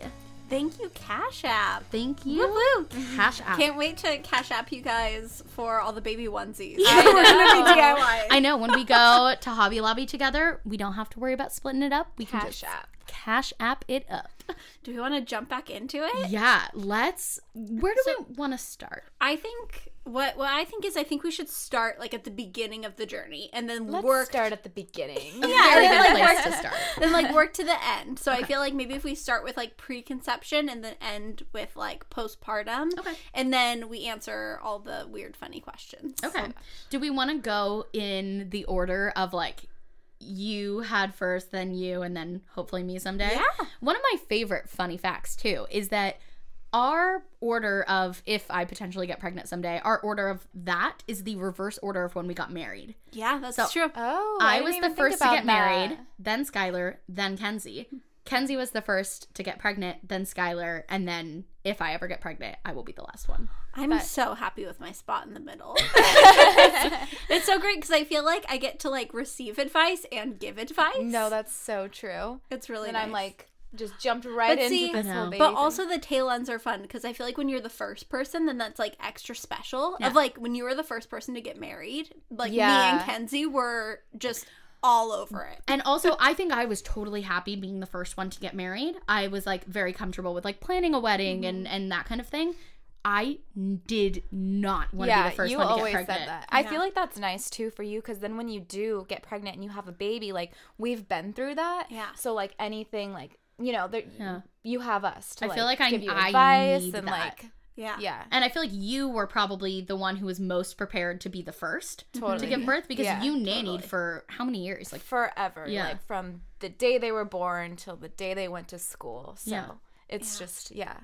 Thank you, Cash App. Thank you. Woo-woo. Cash App. Can't wait to cash app you guys for all the baby onesies. I We're gonna be. DIY. I know. When we go to Hobby Lobby together, we don't have to worry about splitting it up. We can Cash just App. Cash App it up. Do we want to jump back into it? Yeah, let's. Where do we want to start? I think what what I think is I think we should start like at the beginning of the journey and then Let's work start at the beginning. yeah, Very good like, place to start. then like work to the end. So I feel like maybe if we start with like preconception and then end with like postpartum, Okay. and then we answer all the weird, funny questions. Okay. Do we want to go in the order of like you had first, then you, and then hopefully me someday? Yeah. One of my favorite funny facts too is that our order of if I potentially get pregnant someday, our order of that is the reverse order of when we got married. Yeah, that's So- true. Oh, I, didn't was even the first to about get married, then Skylar, then Kenzie. Kenzie was the first to get pregnant, then Skylar, and then if I ever get pregnant, I will be the last one. I'm so happy with my spot in the middle. it's, it's so great because I feel like I get to like receive advice and give advice. No, that's so true. it's really. And I'm like, just jumped right But into see- this I whole baby. But thing. also the tail ends are fun because I feel like when you're the first person, then that's like extra special. Yeah. Of like when you were the first person to get married, like me and Kenzie were just all over it. And also, I think I was totally happy being the first one to get married. I was like very comfortable with like planning a wedding and Mm-hmm. and that kind of thing. I did not want to be the first you one to always get pregnant. said that. I feel like that's nice too for you because then when you do get pregnant and you have a baby, like we've been through that. Yeah. So like anything, like you know, there, Yeah. you have us. To, I feel like I- give you I advice need and that. like Yeah. yeah. And I feel like you were probably the one who was most prepared to be the first to give birth because Yeah, you nannied totally. for how many years? Like forever. Yeah. Like from the day they were born till the day they went to school. So Yeah. it's just yeah.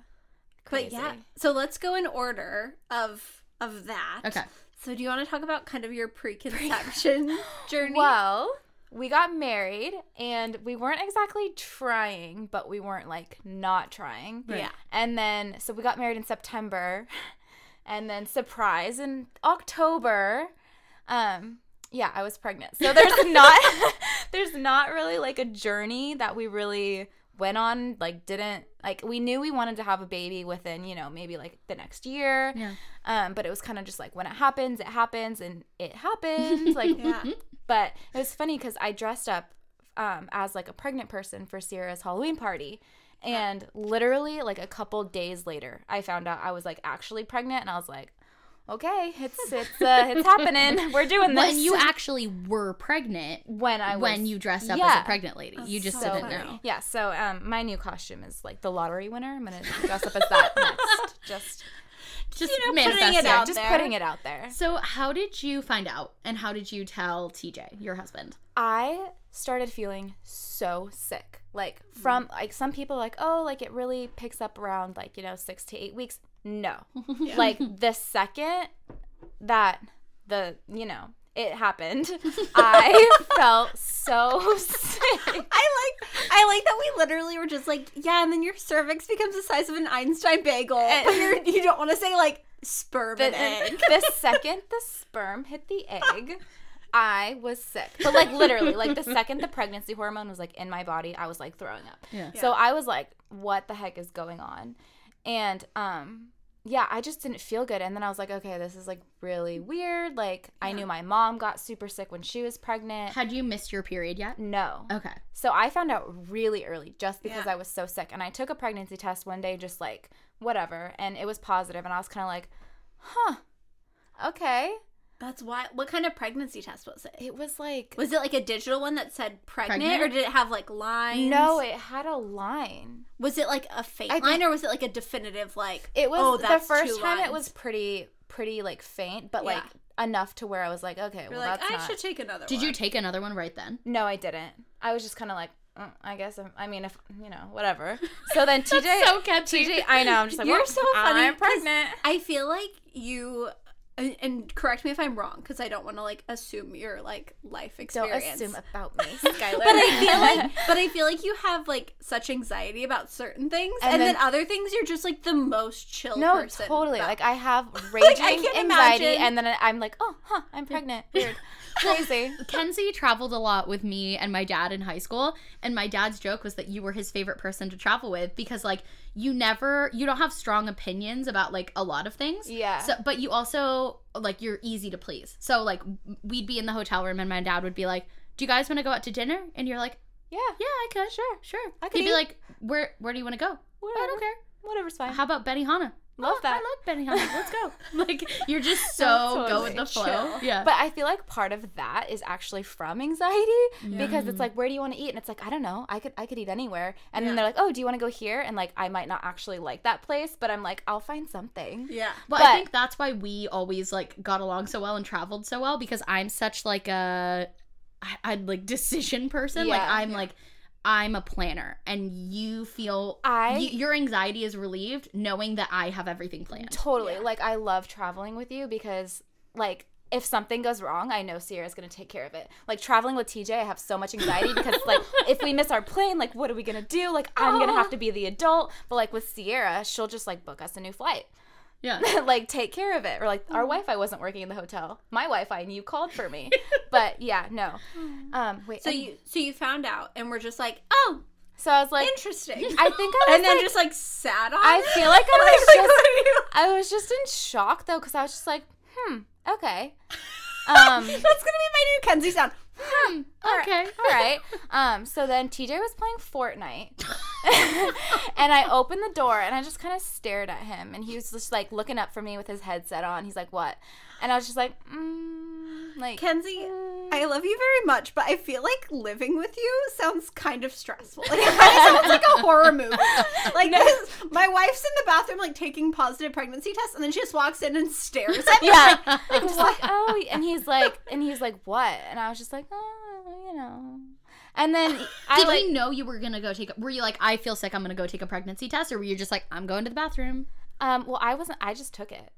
But yeah, so let's go in order of of that. Okay. So do you want to talk about kind of your preconception journey? Well, we got married and we weren't exactly trying, but we weren't like not trying. Yeah. And then so we got married in September and then surprise in October. Um yeah, I was pregnant. So there's not there's not really like a journey that we really went on like didn't like we knew we wanted to have a baby within, you know, maybe like the next year. Yeah. Um but it was kind of just like when it happens, it happens and it happened like Yeah. but it was funny because I dressed up um, as like a pregnant person for Sierra's Halloween party. And literally, like a couple days later, I found out I was like actually pregnant, and I was like, "Okay, it's it's uh, it's happening. We're doing this." when you actually were pregnant when I was when you dressed up as a pregnant lady. you just so didn't funny. know. yeah. So um, my new costume is like the lottery winner. I'm gonna dress up as that next. Just Just You know, putting it out just there. putting it out there. So how did you find out and how did you tell TJ, your husband? I started feeling so sick. Like from like some people like, oh, like it really picks up around like, you know, six to eight weeks. No. Like the second that the, you know, it happened, I felt so sick. I like I like that we literally were just like, yeah, and then your cervix becomes the size of an Einstein bagel. but you're, you don't want to say like sperm The, and egg. the second the sperm hit the egg, I was sick. But like literally, like the second the pregnancy hormone was like in my body, I was like throwing up. Yeah. So I was like, what the heck is going on? And um yeah, I just didn't feel good. And then I was like, okay, this is like really mm. weird. Like I knew my mom got super sick when she was pregnant. Had you missed your period yet? No. Okay. So I found out really early just because Yeah. I was so sick. And I took a pregnancy test one day, just like whatever. And it was positive, And I was kind of like, huh, okay. That's why. What kind of pregnancy test was it? It was like Was it like a digital one that said pregnant, Pregnant? or did it have like lines? no, it had a line. Was it like a fake I line, or was it like a definitive like? It was oh, the first two time it was pretty pretty like faint, but like enough to where I was like, okay, You're well like, that's I not. should take another. One. Did one. you take another one right then? No, I didn't. I was just kind of like, "Mm, I guess. I'm, I mean, if you know, whatever. So then TJ, so catchy. TJ, I know. I'm just like, You're well, so funny. I'm 'cause pregnant. I feel like you, and, and correct me if I'm wrong, because I don't want to like assume your like life experience. Don't assume about me, Skylar. but I feel like, but I feel like you have like such anxiety about certain things, and, And then, then- other things you're just like the most chill no, person. totally. about. Like I have raging I anxiety, imagine. and then I'm like, oh, huh, I'm pregnant. Weird, crazy. Kenzie traveled a lot with me and my dad in high school, and my dad's joke was that you were his favorite person to travel with because like you never you don't have strong opinions about like a lot of things. Yeah. So but you also like you're easy to please. So like we'd be in the hotel room and my dad would be like, "Do you guys want to go out to dinner?" And you're like, Yeah, "Yeah, I could. Sure, sure." I could He'd be like, "Where where do you want to go?" I Whatever. don't care. whatever's fine. How about Benihana? Love Oh, that. I love Benihana. Let's go. like you're just so Totally go with the flow. chill. Yeah. But I feel like part of that is actually from anxiety because it's like, where do you want to eat? And it's like, I don't know. I could I could eat anywhere. And then they're like, oh, do you want to go here? And like, I might not actually like that place, but I'm like, I'll find something. yeah. But, But- I think that's why we always like got along so well and traveled so well because I'm such like a I, I'm like decision person. like I'm like I'm a planner and you feel I- y- your anxiety is relieved knowing that I have everything planned. Totally. Like, I love traveling with you because, like, if something goes wrong, I know Sierra's gonna take care of it. Like traveling with TJ, I have so much anxiety because like if we miss our plane, like what are we gonna do? Like I'm gonna have to be the adult. But like with Sierra, she'll just like book us a new flight. Yeah. like take care of it. Or like our Wi-Fi wasn't working in the hotel. My Wi-Fi and you called for me. but yeah, no. Um wait. So and- you, so you found out, and we're just like, oh, so I was like interesting. I think I was and then like- just like sat on. I feel like I was just what are you- I was just in shock though cuz I was just like, "Hmm, okay." Um That's gonna be my new Kenzie sound. Hmm. Okay. All right. Um, so then TJ was playing Fortnite. and I opened the door and I just kind of stared at him. And he was just like looking up for me with his headset on. He's like, what? And I was just like, mm, like, Kenzie, I love you very much, but I feel like living with you sounds kind of stressful. Like it kind of sounds like a horror movie. Like this, my wife's in the bathroom like taking positive pregnancy tests, and then she just walks in and stares at me. yeah. I'm just like, oh, and he's like, and he's like, what? And I was just like, oh, you know. And then I Did like, he know you were gonna go take? A, were you like, I feel sick, I'm gonna go take a pregnancy test, or were you just like, I'm going to the bathroom? um, well, I wasn't, I just took it.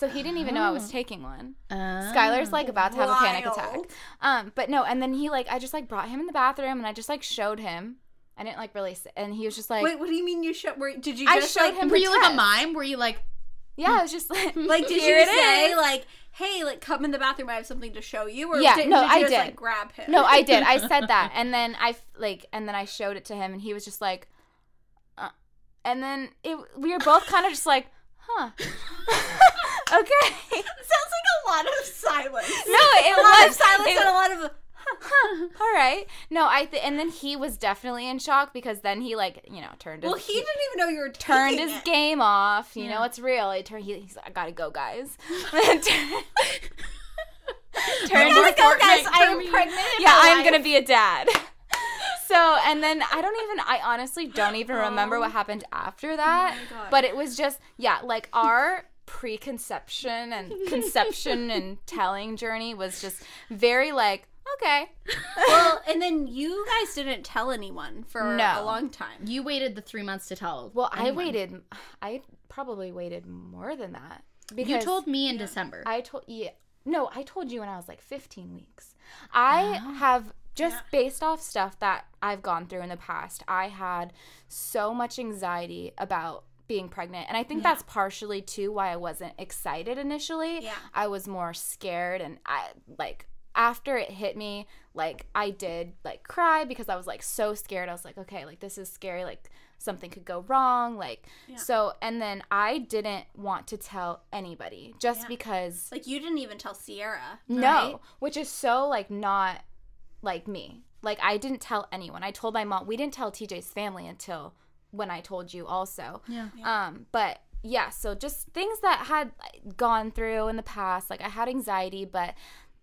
So he didn't even know I was taking one. Uh, Skylar's like about to have a panic attack. Wild. Um, but no, and then he like I just like brought him in the bathroom and I just like showed him. I didn't like really, sit, and he was just like, Wait, what do you mean you showed? Did you I just showed like? him Were the you like a mime? Were you like, Yeah, I was just like, Like, did here you it say is. like, "Hey, like, come in the bathroom. I have something to show you"? Or Yeah, did, no, did you I just, did. Like, grab him. No, I did. I said that, and then I f- like, and then I showed it to him, and he was just like, uh, and then it. We were both kind of just like, huh, okay. sounds like a lot of silence. No, it a lot of silence it- and a lot of. All right. No, I th- and then he was definitely in shock because then he like you know turned his Well, he didn't even know you were turned his it. game off. You know, it's real. He turned. He, he's like, I gotta go, guys. turned gotta his go, guys. I'm pregnant Yeah, I'm life. gonna be a dad. So and then I don't even. I honestly don't even remember what happened after that. Oh God. but it was just yeah, like our preconception and conception and telling journey was just very like okay. well, and then you guys didn't tell anyone for No. a long time. you waited the three months to tell? Well, I waited. I probably waited more than that. Because You told me in December. I told yeah. No, I told you when I was like 15 weeks. I oh. have just based off stuff that I've gone through in the past. I had so much anxiety about being pregnant, and I think mm-hmm. that's partially too why I wasn't excited initially. Yeah. I was more scared and I like after it hit me, like I did like cry because I was like so scared. I was like, okay, like this is scary, like something could go wrong, like so and then I didn't want to tell anybody just because Like you didn't even tell Sierra. no, right? which is so like not like me. Like I didn't tell anyone. I told my mom. We didn't tell TJ's family until when I told you also. Yeah. Um, but yeah, so just things that had gone through in the past. Like I had anxiety, but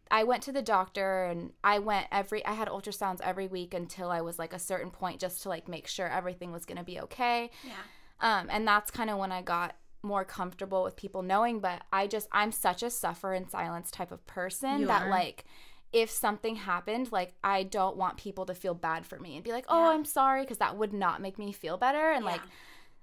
I went to the doctor and I went every I had ultrasounds every week until I was like a certain point just to like make sure everything was going to be okay. Yeah. Um and that's kind of when I got more comfortable with people knowing, but I just I'm such a suffer in silence type of person You that are. like if something happened, like I don't want people to feel bad for me and be like, "Oh, I'm sorry," because that would not make me feel better. And like,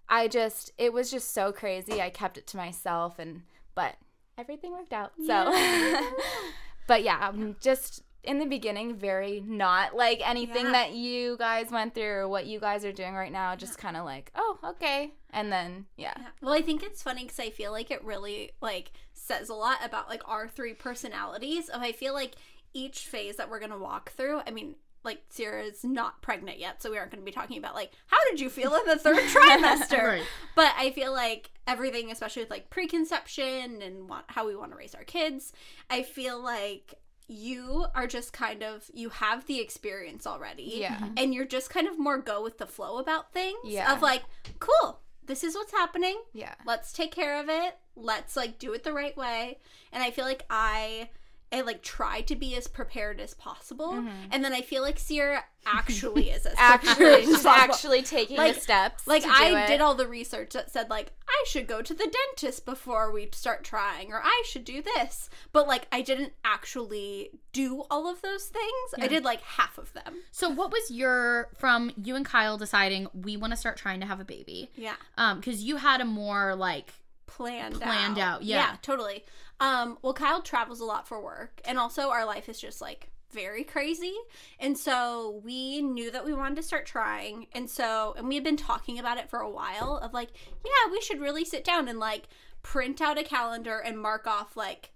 I just, it was just so crazy. I kept it to myself, and but everything worked out. So, but yeah, I'm just in the beginning, very not like anything Yeah. that you guys went through or what you guys are doing right now. Just kind of like, oh, okay, and then yeah, Well, I think it's funny because I feel like it really like says a lot about like our three personalities. Of I feel like each phase that we're gonna walk through. I mean, like Sierra's not pregnant yet, so we aren't gonna be talking about like how did you feel in the third trimester. Right. But I feel like everything, especially with like preconception and want, how we want to raise our kids, I feel like you are just kind of you have the experience already Yeah. Mhm. and you're just kind of more go with the flow about things Yeah. of like cool this is what's happening yeah, let's take care of it let's like do it the right way and i feel like i I like try to be as prepared as possible, and then I feel like Sierra actually is as actually, she's actually taking Like- the steps. Like I did all the research that said like I should go to the dentist before we start trying or I should do this. But like I didn't actually do all of those things. I did like half of them. So what was your from you and Kyle deciding we want to start trying to have a baby? Yeah. Um, because you had a more like Planned Planned out. out, yeah. totally. Um well Kyle travels a lot for work and also our life is just like very crazy. And so we knew that we wanted to start trying. And so, and we had been talking about it for a while of like, yeah, we should really sit down and like print out a calendar and mark off like,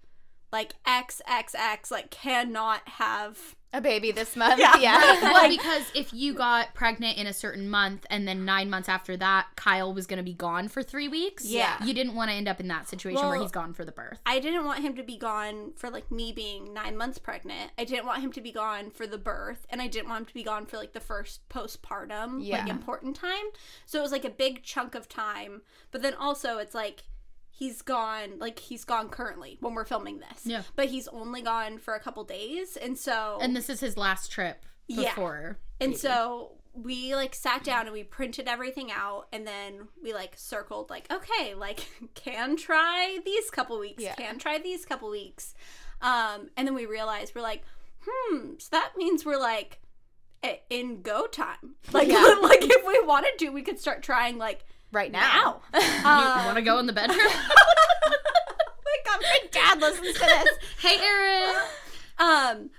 like X, X, X, like cannot have. A baby this month. Yeah. Yeah, well, because if you got pregnant in a certain month and then nine months after that, Kyle was going to be gone for three weeks. Yeah. you didn't want to end up in that situation where he's gone for the birth. I didn't want him to be gone for like me being nine months pregnant. I didn't want him to be gone for the birth, and I didn't want him to be gone for like the first postpartum, like important time. So it was like a big chunk of time. But then also, it's like he's gone, like he's gone currently when we're filming this. Yeah. But he's only gone for a couple days, and so And this is his last trip Yeah. before. and so we like sat down and we printed everything out and then we like circled like okay like can try these couple weeks Yeah. can try these couple weeks um and then we realized we're like hmm so that means we're like in go time like Yeah. like if we wanted to we could start trying like right now. now you want to go in the bedroom? my god my dad listens to this hey, Aaron. um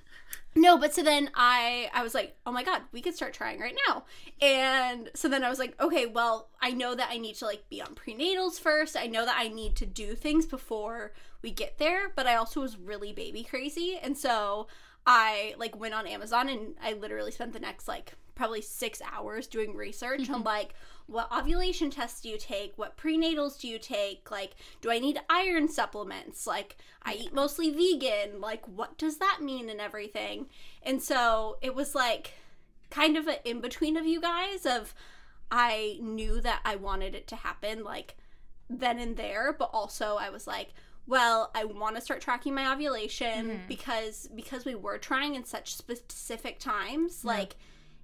no but so then i i was like oh my god we could start trying right now and so then i was like okay well i know that i need to like be on prenatals first i know that i need to do things before we get there but i also was really baby crazy and so i like went on amazon and i literally spent the next like probably six hours doing research on like what ovulation tests do you take? What prenatals do you take? Like do i need iron supplements? Like i eat mostly vegan. Like what does that mean and everything? And so it was like kind of an in between of you guys of i knew that i wanted it to happen like then and there but also i was like well i want to start tracking my ovulation mm-hmm. because because we were trying in such specific times. Like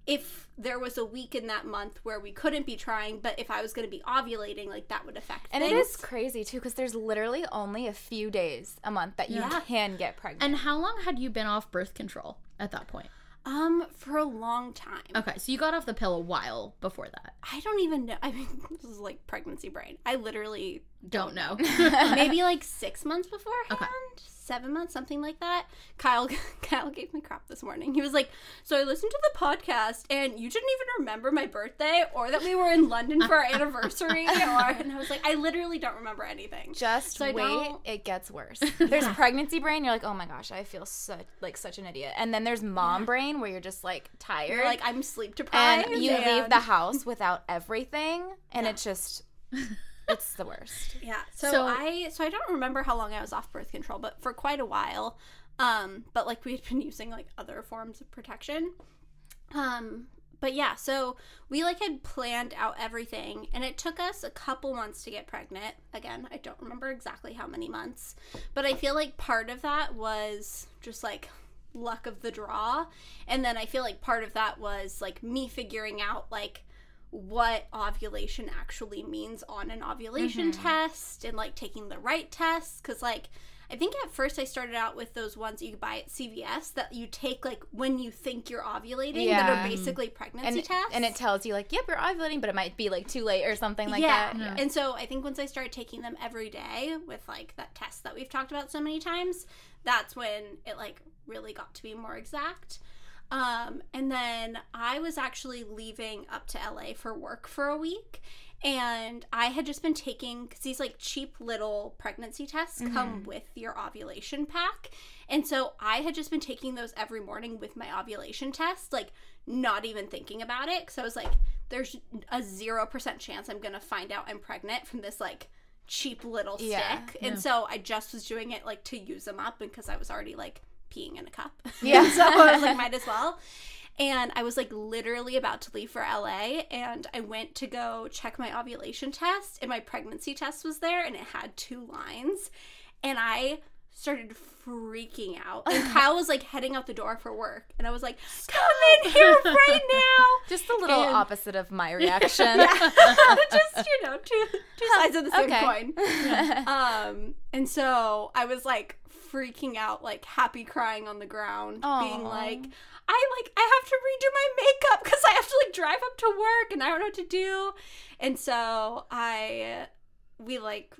if there was a week in that month where we couldn't be trying but if i was going to be ovulating like that would affect And things. it is crazy too because there's literally only a few days a month that you Yeah. can get pregnant. And how long had you been off birth control at that point? um for a long time Okay, so you got off the pill a while before that. i don't even know i mean this is like pregnancy brain i literally Don't know. maybe like six months beforehand seven months something like that kyle kyle gave me crap this morning he was like so i listened to the podcast and you didn't even remember my birthday or that we were in london for our anniversary or and i was like i literally don't remember anything Just So wait, it gets worse. There's pregnancy brain. You're like, oh my gosh, I feel such like such an idiot. And then there's mom brain where you're just like tired, You're like i'm sleep deprived and you leave the house without everything, and it's just, it's the worst. Yeah. So, So- I so I don't remember how long I was off birth control, but for quite a while. Um, but like we had been using like other forms of protection. Um, but but yeah, so we like had planned out everything and it took us a couple months to get pregnant. Again, I don't remember exactly how many months, but I feel like part of that was just like luck of the draw. And then I feel like part of that was like me figuring out like what ovulation actually means on an ovulation mm-hmm. test and like taking the right tests cuz like I think at first I started out with those ones you buy at CVS that you take like when you think you're ovulating that are basically pregnancy and, tests. and it tells you like, yep, you're ovulating, but it might be like too late or something like yeah. that. And so I think once I started taking them every day with like that test that we've talked about so many times, that's when it like really got to be more exact. Um, and then I was actually leaving up to LA for work for a week. And I had just been taking, because these like cheap little pregnancy tests come with your ovulation pack. And so I had just been taking those every morning with my ovulation test, like not even thinking about it. Because I was like, there's a 0% chance I'm going to find out I'm pregnant from this like cheap little stick. Yeah, and so I just was doing it like to use them up because I was already like peeing in a cup. Yeah. so I was like, might as well. And I was like literally about to leave for LA and I went to go check my ovulation test and my pregnancy test was there and it had two lines. And I started freaking out. And Kyle was like heading out the door for work and I was like, come in here right now. Just a little And- opposite of my reaction. just you know two two sides of the same Okay. coin um and so i was like freaking out like happy crying on the ground being like i like i have to redo my makeup because i have to like drive up to work and i don't know what to do and so i we like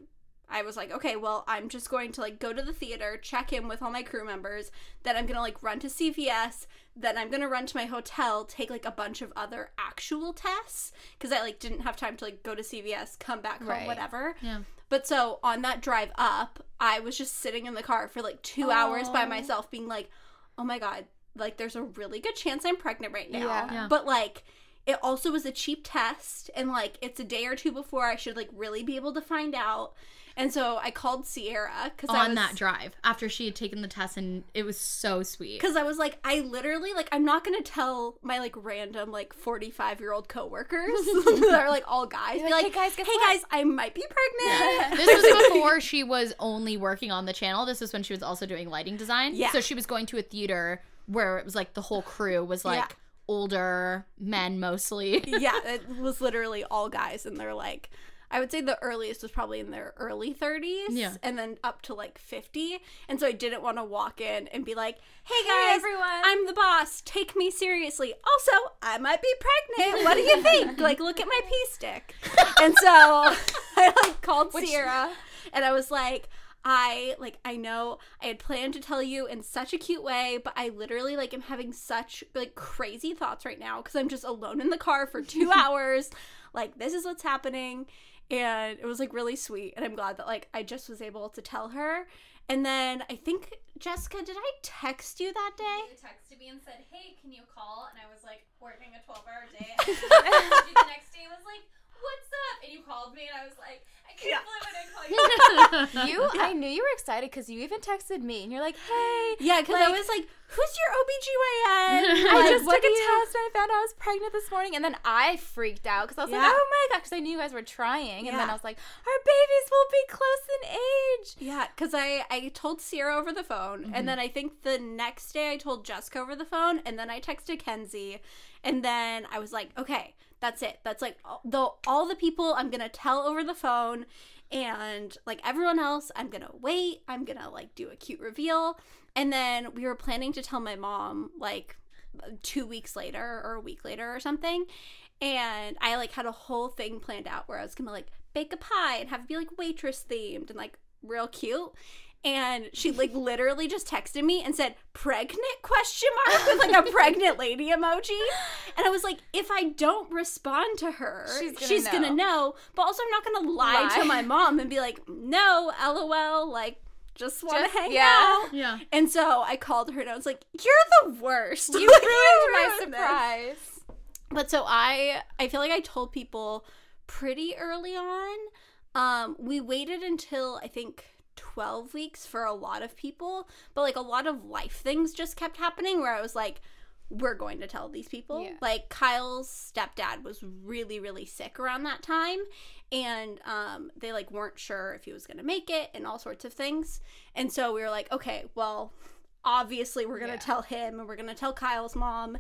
I was like, okay, well, I'm just going to like go to the theater, check in with all my crew members, then I'm gonna like run to CVS, then I'm gonna run to my hotel, take like a bunch of other actual tests because I like didn't have time to like go to CVS, come back home, Right. whatever. Yeah. But so on that drive up, I was just sitting in the car for like two hours by myself, being like, oh my god, like there's a really good chance I'm pregnant right now. Yeah. Yeah. But like it also was a cheap test and like it's a day or two before I should like really be able to find out. And so I called Sierra because I on was that drive after she had taken the test and it was so sweet. because I was like, I literally like I'm not gonna tell my like random like 45 year old coworkers that are like all guys. Be like, "Hey, guys, hey what?" guys, I might be pregnant. This was before she was only working on the channel. This is when she was also doing lighting design. Yeah. So she was going to a theater where it was like the whole crew was like Yeah. Older men mostly. yeah, it was literally all guys, and they're like, I would say the earliest was probably in their early 30s, Yeah. and then up to like 50. And so I didn't want to walk in and be like, hey Hey, guys, everyone." I'm the boss, take me seriously. Also, I might be pregnant. What do you think? like, look at my pee stick. And so I like called Sierra, and I was like, I like I know I had planned to tell you in such a cute way, but I literally like am having such like crazy thoughts right now because I'm just alone in the car for two hours. Like this is what's happening, and it was like really sweet, and I'm glad that like I just was able to tell her. And then I think Jessica, did I text you that day? You texted me and said, "Hey, can you call?" And I was like working a twelve-hour day. And then I texted you the next day and was like, "What's up?" And you called me, and I was like, "I can't Yeah. believe I didn't call you." you, I knew you were excited because you even texted me and you're like, hey. Yeah, because I was like, "Who's your OBGYN?" I Like, just took a you- test and I found out I was pregnant this morning. And then I freaked out because I was Yeah. like, oh my gosh, because I knew you guys were trying. And then I was like, our babies will be close in age. Yeah, because I I told Sierra over the phone, and mm-hmm. then I think the next day I told Jessica over the phone, and then I texted Kenzie, and then I was like, okay, that's it. That's like the all the people I'm gonna tell over the phone, and like everyone else, I'm gonna wait. I'm gonna like do a cute reveal, and then we were planning to tell my mom like two weeks later or a week later or something. And I like had a whole thing planned out where I was gonna like bake a pie and have it be like waitress themed and like real cute. And she like literally just texted me and said pregnant question mark with like a pregnant lady emoji. And I was like, if I don't respond to her, She's she's gonna gonna, know. know. But also I'm not gonna lie, Lie. to my mom and be like, no, lol, like just wanna hang yeah. out. yeah. And so I called her and I was like, You're the worst. You Like, ruined my ruined this." surprise. But so I I feel like I told people pretty early on. Um we waited until I think 12 weeks for a lot of people, but like a lot of life things just kept happening where I was like we're going to tell these people. Yeah. Like Kyle's stepdad was really really sick around that time and um they like weren't sure if he was going to make it and all sorts of things. And so we were like, okay, well, obviously we're going to Yeah. tell him and we're going to tell Kyle's mom.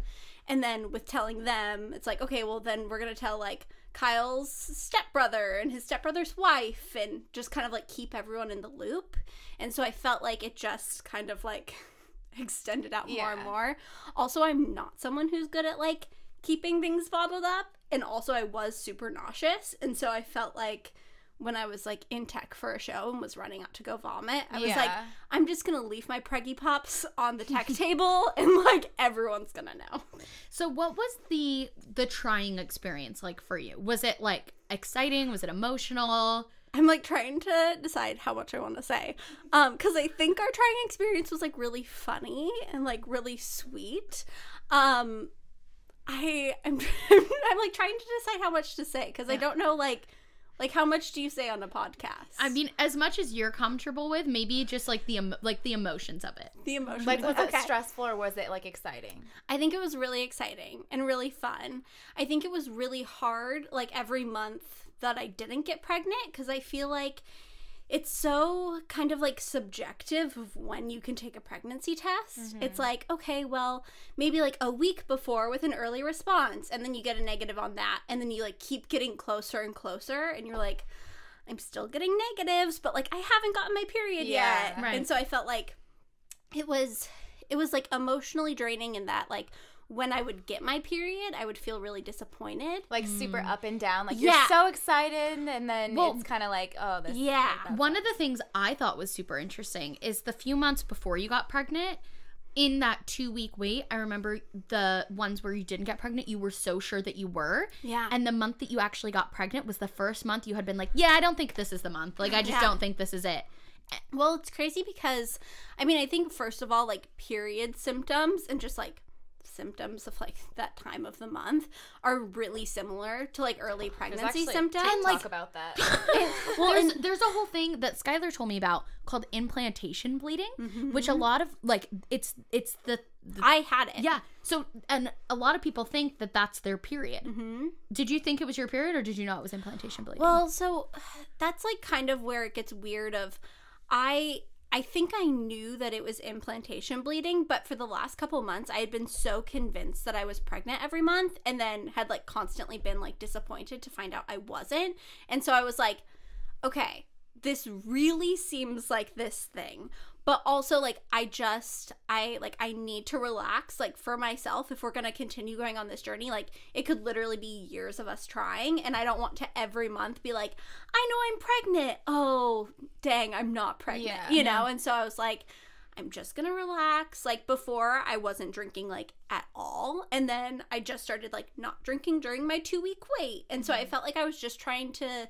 And then with telling them, it's like, okay, well then we're going to tell like Kyle's stepbrother and his stepbrother's wife and just kind of like keep everyone in the loop. And so I felt like it just kind of like extended out more and more. Also, I'm not someone who's good at like keeping things bottled up. And also, I was super nauseous. And so I felt like when I was like in tech for a show and was running out to go vomit, I was like, I'm just gonna leave my Preggie Pops on the tech table and like everyone's gonna know. So what was the the trying experience like for you? Was it like exciting? Was it emotional? I'm like trying to decide how much I want to say. Um, because I think our trying experience was like really funny and like really sweet. Um, I I'm I'm like trying to decide how much to say because I don't know like like how much do you say on a podcast? I mean, as much as you're comfortable with, maybe just like the emo- like the emotions of it. the emotions. Like, was okay. it stressful or was it like exciting? I think it was really exciting and really fun. I think it was really hard, like every month that I didn't get pregnant, because I feel like it's so kind of like subjective of when you can take a pregnancy test. It's mm-hmm. like, okay, well, maybe like a week before with an early response, and then you get a negative on that, and then you like keep getting closer and closer, and you're like, I'm still getting negatives, but like I haven't gotten my period Yeah. yet. Right. And so I felt like it was it was like emotionally draining in that like when I would get my period, I would feel really disappointed. Like super mm. up and down. Like Yeah. you're so excited, and then Well, it's kind of like, oh, this. Yeah. like, that's One of the things I thought was super interesting is the few months before you got pregnant, in that two week wait, I remember the ones where you didn't get pregnant, you were so sure that you were. Yeah. And the month that you actually got pregnant was the first month you had been like, yeah, I don't think this is the month. Like, I just Yeah. don't think this is it. Well, it's crazy because I mean, I think first of all, like period symptoms and just like symptoms of like that time of the month are really similar to like early pregnancy symptoms. Talk like about that. well, there's, there's a whole thing that Skylar told me about called implantation bleeding, which a lot of like it's it's the, the I had it. yeah. So and a lot of people think that that's their period. hmm Did you think it was your period, or did you know it was implantation bleeding? Well, so that's like kind of where it gets weird of I I think I knew that it was implantation bleeding, but for the last couple months I had been so convinced that I was pregnant every month and then had like constantly been like disappointed to find out I wasn't. And so I was like, okay, this really seems like this thing. But also like I just I like I need to relax like for myself if we're going to continue going on this journey like it could literally be years of us trying and I don't want to every month be like I know I'm pregnant. Oh, dang, I'm not pregnant. Yeah. you know? And so I was like I'm just gonna relax. Like before, I wasn't drinking like at all, and then I just started like not drinking during my two week wait, and so I mm-hmm. felt like I was just trying to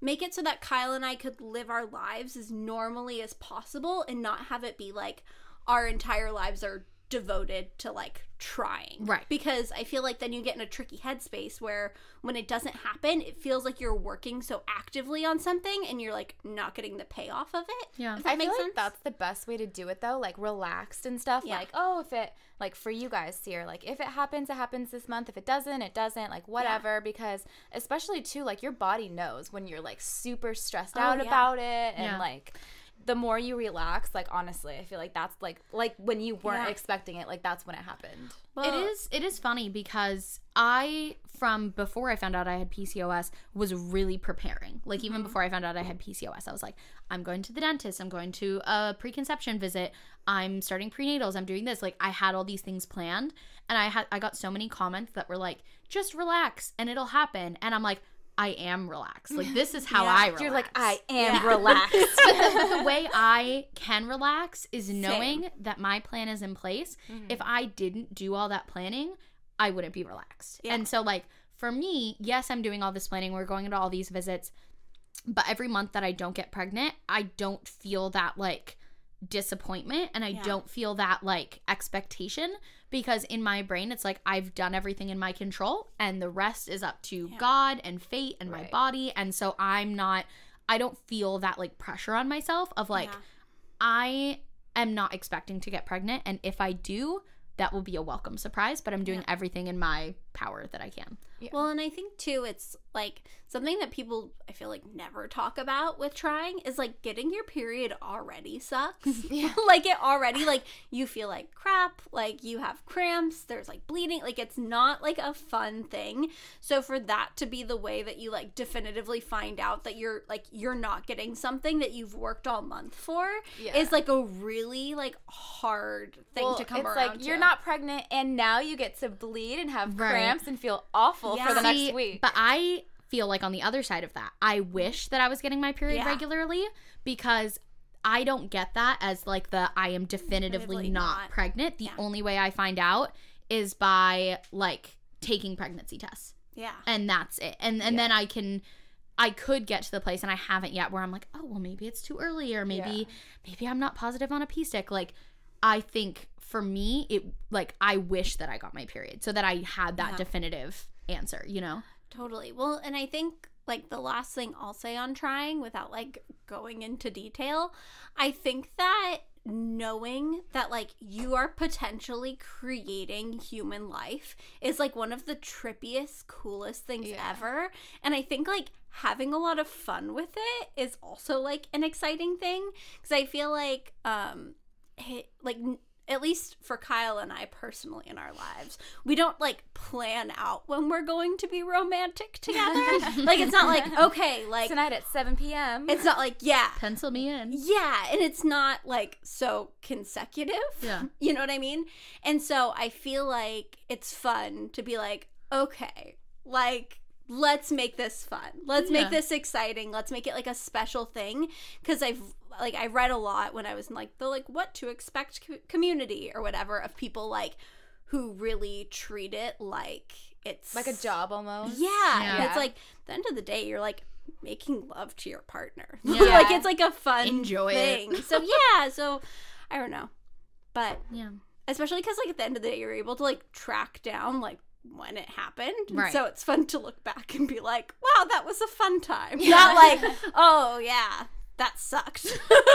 make it so that Kyle and I could live our lives as normally as possible and not have it be like our entire lives are devoted to like trying. Right. Because I feel like then you get in a tricky headspace where when it doesn't happen, it feels like you're working so actively on something and you're like not getting the payoff of it. Yeah. Does that I make feel sense? like that's the best way to do it though, like relaxed and stuff. Yeah. Like, oh, if it like for you guys here, like if it happens, it happens this month. If it doesn't, it doesn't. Like whatever, because especially too, like your body knows when you're like super stressed Oh, out yeah. about it, and Yeah. like the more you relax, like honestly, I feel like that's like like when you weren't Yeah. expecting it, like that's when it happened. it is it is funny because I from before I found out I had PCOS was really preparing. Like even mm-hmm. before I found out I had PCOS, I was like, I'm going to the dentist, I'm going to a preconception visit, I'm starting prenatals, I'm doing this. Like I had all these things planned and I had I got so many comments that were like, just relax and it'll happen. And I'm like, I am relaxed. Like this is how Yeah. I relax. You're like, I am relaxed. but the, way I can relax is knowing that my plan is in place. Mm-hmm. If I didn't do all that planning, I wouldn't be relaxed. Yeah. And so, like, for me, yes, I'm doing all this planning. We're going into all these visits. But every month that I don't get pregnant, I don't feel that, like, disappointment and I Yeah. don't feel that, like, expectation because in my brain, it's like I've done everything in my control and the rest is up to Yeah. God and fate and my body. And so I'm not, I don't feel that, like, pressure on myself of, like, Yeah. I am not expecting to get pregnant. And if I do, that will be a welcome surprise, but I'm doing everything in my power that I can. Well, and I think too, it's like something that people I feel like never talk about with trying is like getting your period already sucks. like it already like you feel like crap, like you have cramps, there's like bleeding, like it's not like a fun thing. So for that to be the way that you like definitively find out that you're like you're not getting something that you've worked all month for Yeah. is like a really like hard thing Well, to come it's around like to. you're not pregnant and now you get to bleed and have Right. cramps and feel awful for the See, next week. But I feel like on the other side of that, I wish that I was getting my period Yeah. regularly because I don't get that as like the I am definitively Definitively not, not. pregnant. The Yeah. only way I find out is by like taking pregnancy tests. yeah. And that's it. And and then I can I could get to the place and I haven't yet where I'm like, "Oh, well maybe it's too early or maybe maybe I'm not positive on a pee stick." Like I think for me it like I wish that I got my period so that I had that Yeah. definitive answer, you know? Totally. Well, and I think like the last thing I'll say on trying without like going into detail, I think that knowing that like you are potentially creating human life is like one of the trippiest coolest things Yeah. ever and i think like having a lot of fun with it is also like an exciting thing because i feel like um it, like at least for Kyle and I personally in our lives, we don't like plan out when we're going to be romantic together. like it's not like okay, like Tonight at 7 p.m. it's not like yeah, Pencil me in. yeah, and it's not like so consecutive. Yeah. You know what I mean? And so I feel like it's fun to be like, okay, like let's make this fun. Let's Yeah. make this exciting. Let's make it like a special thing cuz I've like I read a lot when I was in like the like what to expect co- community or whatever of people like who really treat it like it's like a job almost. yeah, and Yeah. it's like at the end of the day, you're like making love to your partner. Yeah. like it's like a fun Enjoy it. so yeah, so I don't know, but Yeah. especially because like at the end of the day, you're able to like track down like when it happened. And Right. So it's fun to look back and be like, wow, that was a fun time. Not like, oh yeah, that sucked.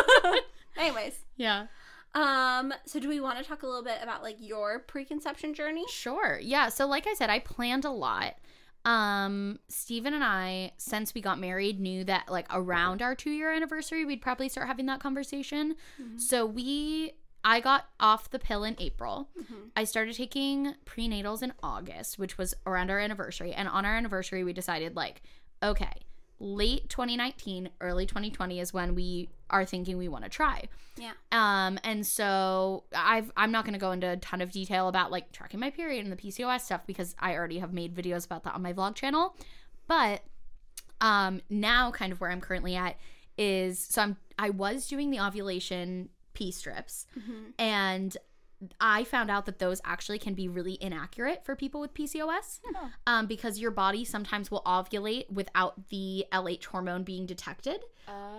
Anyways. Yeah. Um, so do we want to talk a little bit about like your preconception journey? Sure. Yeah. So like I said, I planned a lot. Um, Steven and I, since we got married, knew that like around our two year anniversary, we'd probably start having that conversation. So we I got off the pill in April. I started taking prenatals in August, which was around our anniversary. And on our anniversary, we decided, like, okay, late 2019, early 2020 is when we are thinking we want to try. Yeah. Um, and so I've I'm not gonna go into a ton of detail about like tracking my period and the PCOS stuff because I already have made videos about that on my vlog channel. But um now kind of where I'm currently at is so I'm I was doing the ovulation P strips and I found out that those actually can be really inaccurate for people with PCOS um, because your body sometimes will ovulate without the LH hormone being detected,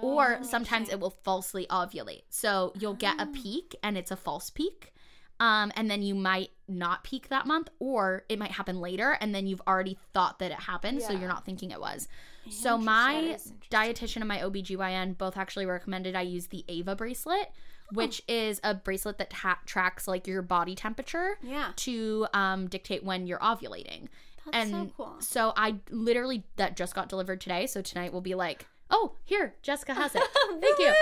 or sometimes it will falsely ovulate. So you'll get a peak and it's a false peak. Um, and then you might not peak that month, or it might happen later, and then you've already thought that it happened, so you're not thinking it was. So my dietitian and my OBGYN both actually recommended I use the Ava bracelet, which is a bracelet that ha- tracks like your body temperature Yeah. to um, dictate when you're ovulating. That's so and cool. so I literally that just got delivered today. So tonight we'll be like, oh, here, Jessica has it. Thank you.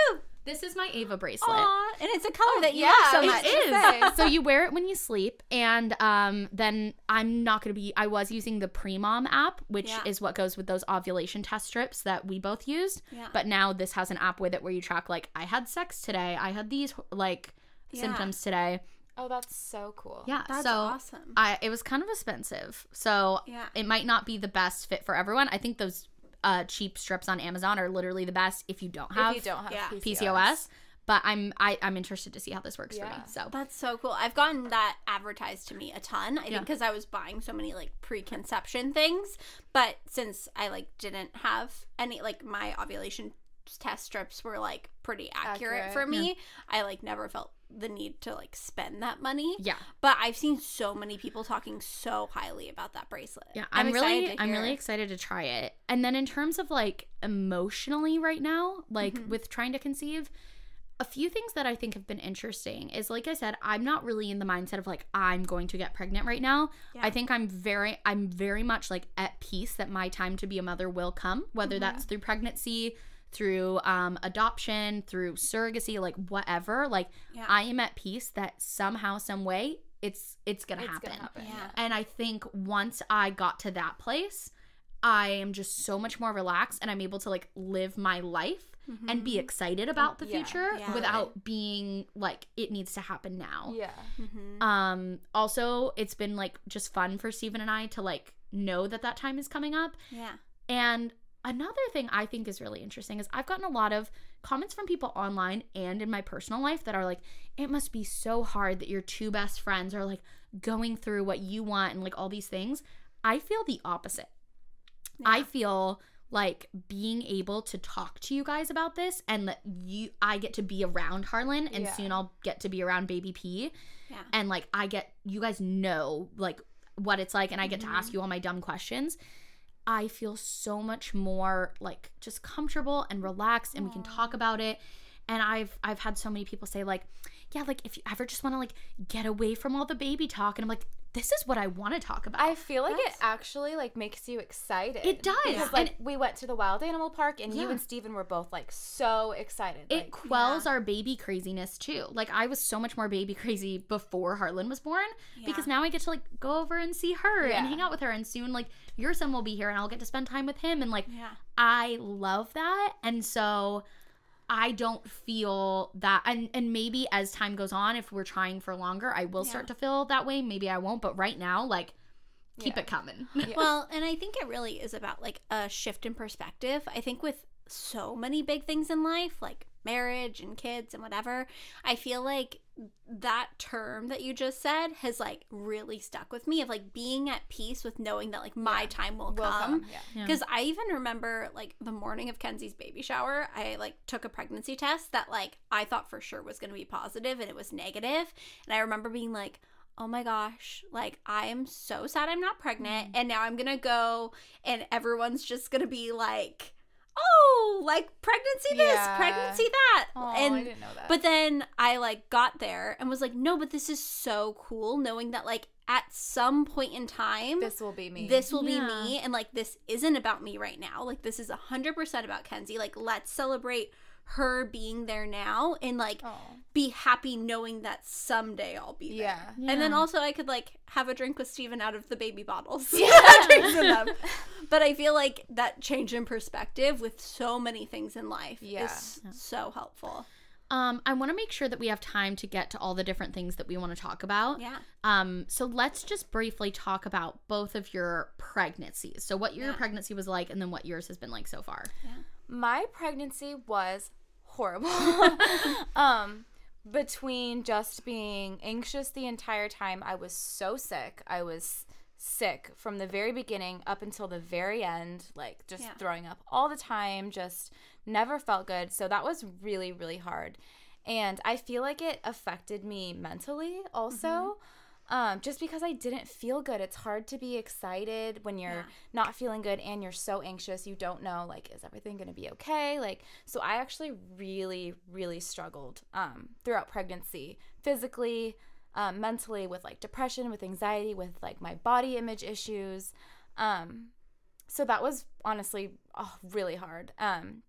This is my Ava bracelet. Aw, and it's a color that you yeah, love so much. It is. so you wear it when you sleep, and um, then I'm not gonna be. I was using the Premom app, which Yeah. is what goes with those ovulation test strips that we both used. Yeah. But now this has an app with it where you track like I had sex today, I had these like Yeah. symptoms today. Oh, that's so cool. Yeah, That's so awesome. I it was kind of expensive, so Yeah. it might not be the best fit for everyone. I think those uh, cheap strips on Amazon are literally the best if you don't have If you don't have Yeah. PCOS. PCOS. But I'm I, I'm interested to see how this works for me. So That's so cool. I've gotten that advertised to me a ton. I Yeah. think because I was buying so many like preconception things, but since I like didn't have any like my ovulation test strips were like pretty accurate, Accurate. for me. I like never felt the need to like spend that money. yeah, But I've seen so many people talking so highly about that bracelet. yeah, I'm, really excited to I'm really excited to try it. And then in terms of like emotionally right now, like Mm-hmm. with trying to conceive, a few things that I think have been interesting is like I said, I'm not really in the mindset of like I'm going to get pregnant right now. I think I'm very I'm very much like at peace that my time to be a mother will come, whether that's through pregnancy, through um adoption, through surrogacy, like whatever. Like Yeah. I am at peace that somehow some way it's it's going to It's happen. gonna happen. Yeah. And I think once I got to that place, I am just so much more relaxed and I'm able to like live my life and be excited about the Mm-hmm. Yeah, future yeah. without being like it needs to happen now. Yeah. Um also it's been like just fun for Stephen and I to like know that that time is coming up. Yeah. And another thing I think is really interesting is I've gotten a lot of comments from people online and in my personal life that are like, it must be so hard that your two best friends are like going through what you want and like all these things. I feel the opposite. I feel like being able to talk to you guys about this and that you I get to be around Harlan and Yeah. soon I'll get to be around baby P Yeah. and like I get you guys know like what it's like and I get to ask mm-hmm. you all my dumb questions. I feel so much more like just comfortable and relaxed and we can talk about it. And I've I've had so many people say like, yeah, like if you ever just want to like get away from all the baby talk and I'm like, this is what I want to talk about. I feel like it actually like makes you excited. It does, Because and- we went to the wild animal park and you and Steven were both like so excited. it like, quells our baby craziness too. Like I was so much more baby crazy before Harlan was born because now I get to like go over and see her Yeah. and hang out with her and soon like your son will be here and I'll get to spend time with him and like Yeah. I love that and so I don't feel that and and maybe as time goes on if we're trying for longer I will start to feel that way maybe I won't but right now like keep Yeah. it coming. Well, and I think it really is about like a shift in perspective. I think with so many big things in life, like marriage and kids and whatever, I feel like that term that you just said has like really stuck with me of like being at peace with knowing that like my time will, will come. come, yeah. Yeah. Because I even remember like the morning of Kenzie's baby shower, I like took a pregnancy test that like I thought for sure was going to be positive and it was negative. And I remember being like, oh my gosh, like I am so sad I'm not pregnant. Mm-hmm. And now I'm going to go and everyone's just going to be like, oh, like pregnancy this, Yeah. pregnancy that. Oh, and I didn't know that. but then I like got there and was like, no, but this is so cool knowing that like at some point in time this will be me. this will Yeah. be me and like this isn't about me right now like this is 100% about kenzie like let's celebrate her being there now and like Oh. be happy knowing that someday i'll be there Yeah. and then also i could like have a drink with steven out of the baby bottles yeah them but i feel like that change in perspective with so many things in life Yeah. is so helpful Um I want to make sure that we have time to get to all the different things that we want to talk about. yeah Um, so let's just briefly talk about both of your pregnancies. So what your Yeah. pregnancy was like and then what yours has been like so far. My pregnancy was horrible. um between just being anxious the entire time, I was so sick. I was sick from the very beginning up until the very end, like just Yeah. throwing up all the time, just never felt good. So that was really really hard. And I feel like it affected me mentally also. Um, just because I didn't feel good. It's hard to be excited when you're not feeling good and you're so anxious. You don't know, like, is everything going to be okay? Like, so I actually really, really struggled um, throughout pregnancy, physically, um, mentally, with like depression, with anxiety, with like my body image issues. Um, so that was honestly oh, really hard. Um,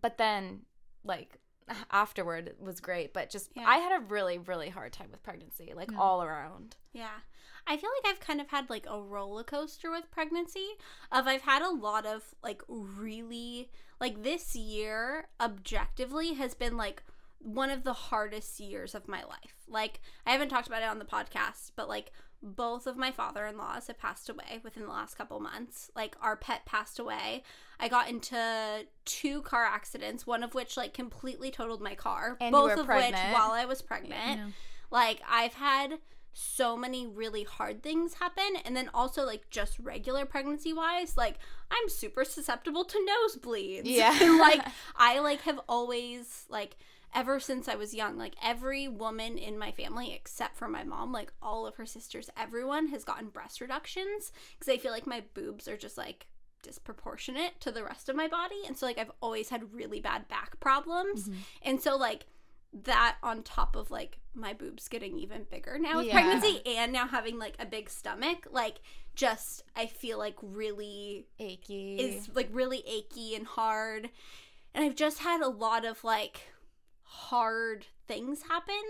but then, like, afterward was great but just Yeah. i had a really really hard time with pregnancy like mm. all around Yeah. I feel like I've kind of had like a roller coaster with pregnancy of I've had a lot of like really like this year objectively has been like one of the hardest years of my life. Like I haven't talked about it on the podcast, but like both of my father-in-laws have passed away within the last couple months. Like our pet passed away. I got into two car accidents, one of which like completely totaled my car. And both of pregnant. which while I was pregnant. Like I've had so many really hard things happen and then also like just regular pregnancy wise like i'm super susceptible to nosebleeds Yeah. And, like i like have always like ever since i was young like every woman in my family except for my mom like all of her sisters everyone has gotten breast reductions because i feel like my boobs are just like disproportionate to the rest of my body and so like i've always had really bad back problems mm-hmm. and so like that on top of like my boobs getting even bigger now with Yeah. pregnancy and now having like a big stomach, like just I feel like really Achy. is like really achy and hard. And I've just had a lot of like hard things happen,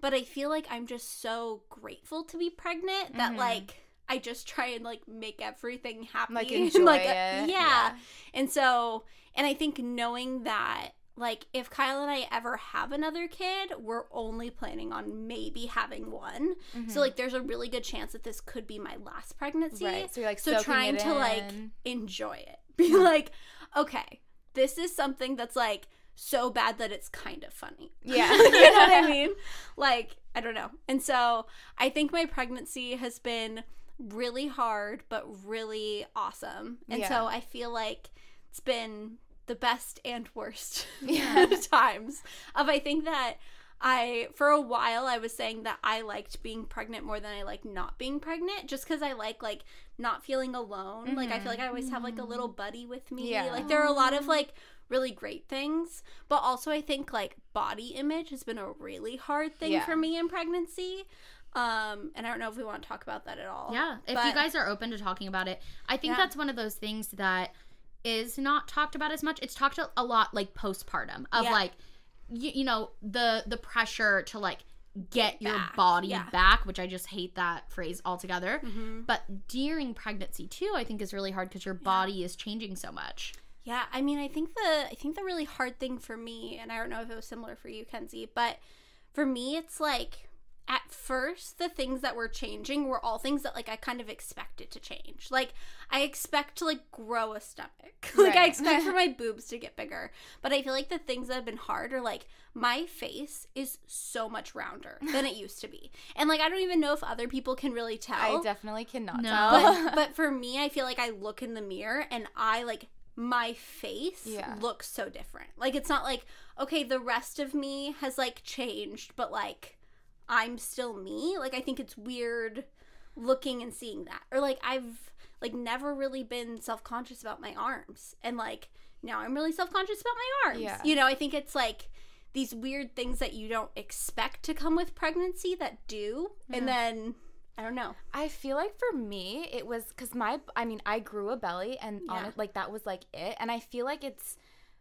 but I feel like I'm just so grateful to be pregnant that Mhm. like I just try and like make everything happy. Like, enjoy like, uh, it. Yeah. Yeah. And so and I think knowing that like if Kyle and I ever have another kid, we're only planning on maybe having one. So like there's a really good chance that this could be my last pregnancy. Mm-hmm. Right. So you're like So trying to like enjoy it. Be like, okay, this is something that's like so bad that it's kind of funny. Yeah. you know what I mean? Like, I don't know. And so I think my pregnancy has been really hard, but really awesome. And Yeah. so I feel like it's been the best and worst Yeah. times of I think that I for a while I was saying that I liked being pregnant more than I like not being pregnant just cuz I like like not feeling alone. Like I feel mm-hmm. like I always have like a little mm-hmm. buddy with me. Yeah. Like there are a lot of like really great things, but also I think like body image has been a really hard thing Yeah. for me in pregnancy. Um and I don't know if we want to talk about that at all. Yeah, if you guys are open to talking about it, I think Yeah. that's one of those things that is not talked about as much. It's talked a lot like postpartum of Yeah. like you, you know the the pressure to like get your body yeah. back, which I just hate that phrase altogether. Mhm. But during pregnancy too, I think is really hard because your body is changing so much. Yeah, I mean, I think the I think the really hard thing for me, and I don't know if it was similar for you, Kenzie, but for me, it's like at first the things that were changing were all things that like I kind of expected to change. Like I expect to like grow a stomach. like I expect for my boobs to get bigger. But I feel like the things that have been hard are like my face is so much rounder than it used to be. And like I don't even know if other people can really tell I definitely cannot No. tell. but but for me i feel like i look in the mirror and i like my face Yeah. looks so different. Like it's not like okay the rest of me has like changed but like i'm still me. Like i think it's weird looking and seeing that. Or like i've like never really been self-conscious about my arms. And like now i'm really self-conscious about my arms. Yeah. you know i think it's like these weird things that you don't expect to come with pregnancy that do. And then i don't know I feel like for me, it was because my, I mean, I grew a belly and on it, like that was like it. And I feel like it's,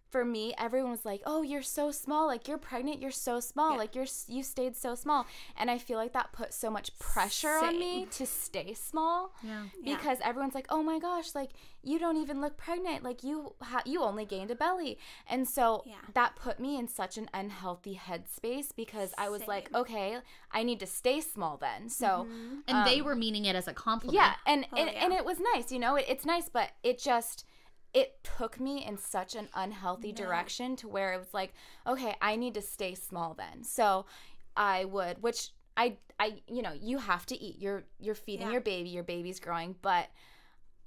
for me, everyone was like, oh, you're so small. Like you're pregnant, you're so small. Yeah. Like you're, you stayed so small. And I feel like that put so much pressure on me to stay small. Yeah. Yeah. Because everyone's like, oh my gosh, like you don't even look pregnant. Like you, ha- you only gained a belly. And so Yeah. that put me in such an unhealthy headspace because I was like, Same. Mm-hmm. okay, I need to stay small then. So, And they Um, were meaning it as a compliment. yeah, and Oh, and, yeah. and it was nice, you know. It, it's nice, but it just it took me in such an unhealthy direction to where it was like, okay, I need to stay small then. So I would, which I I you know you have to eat. You're you're feeding Yeah. your baby. Your baby's growing, but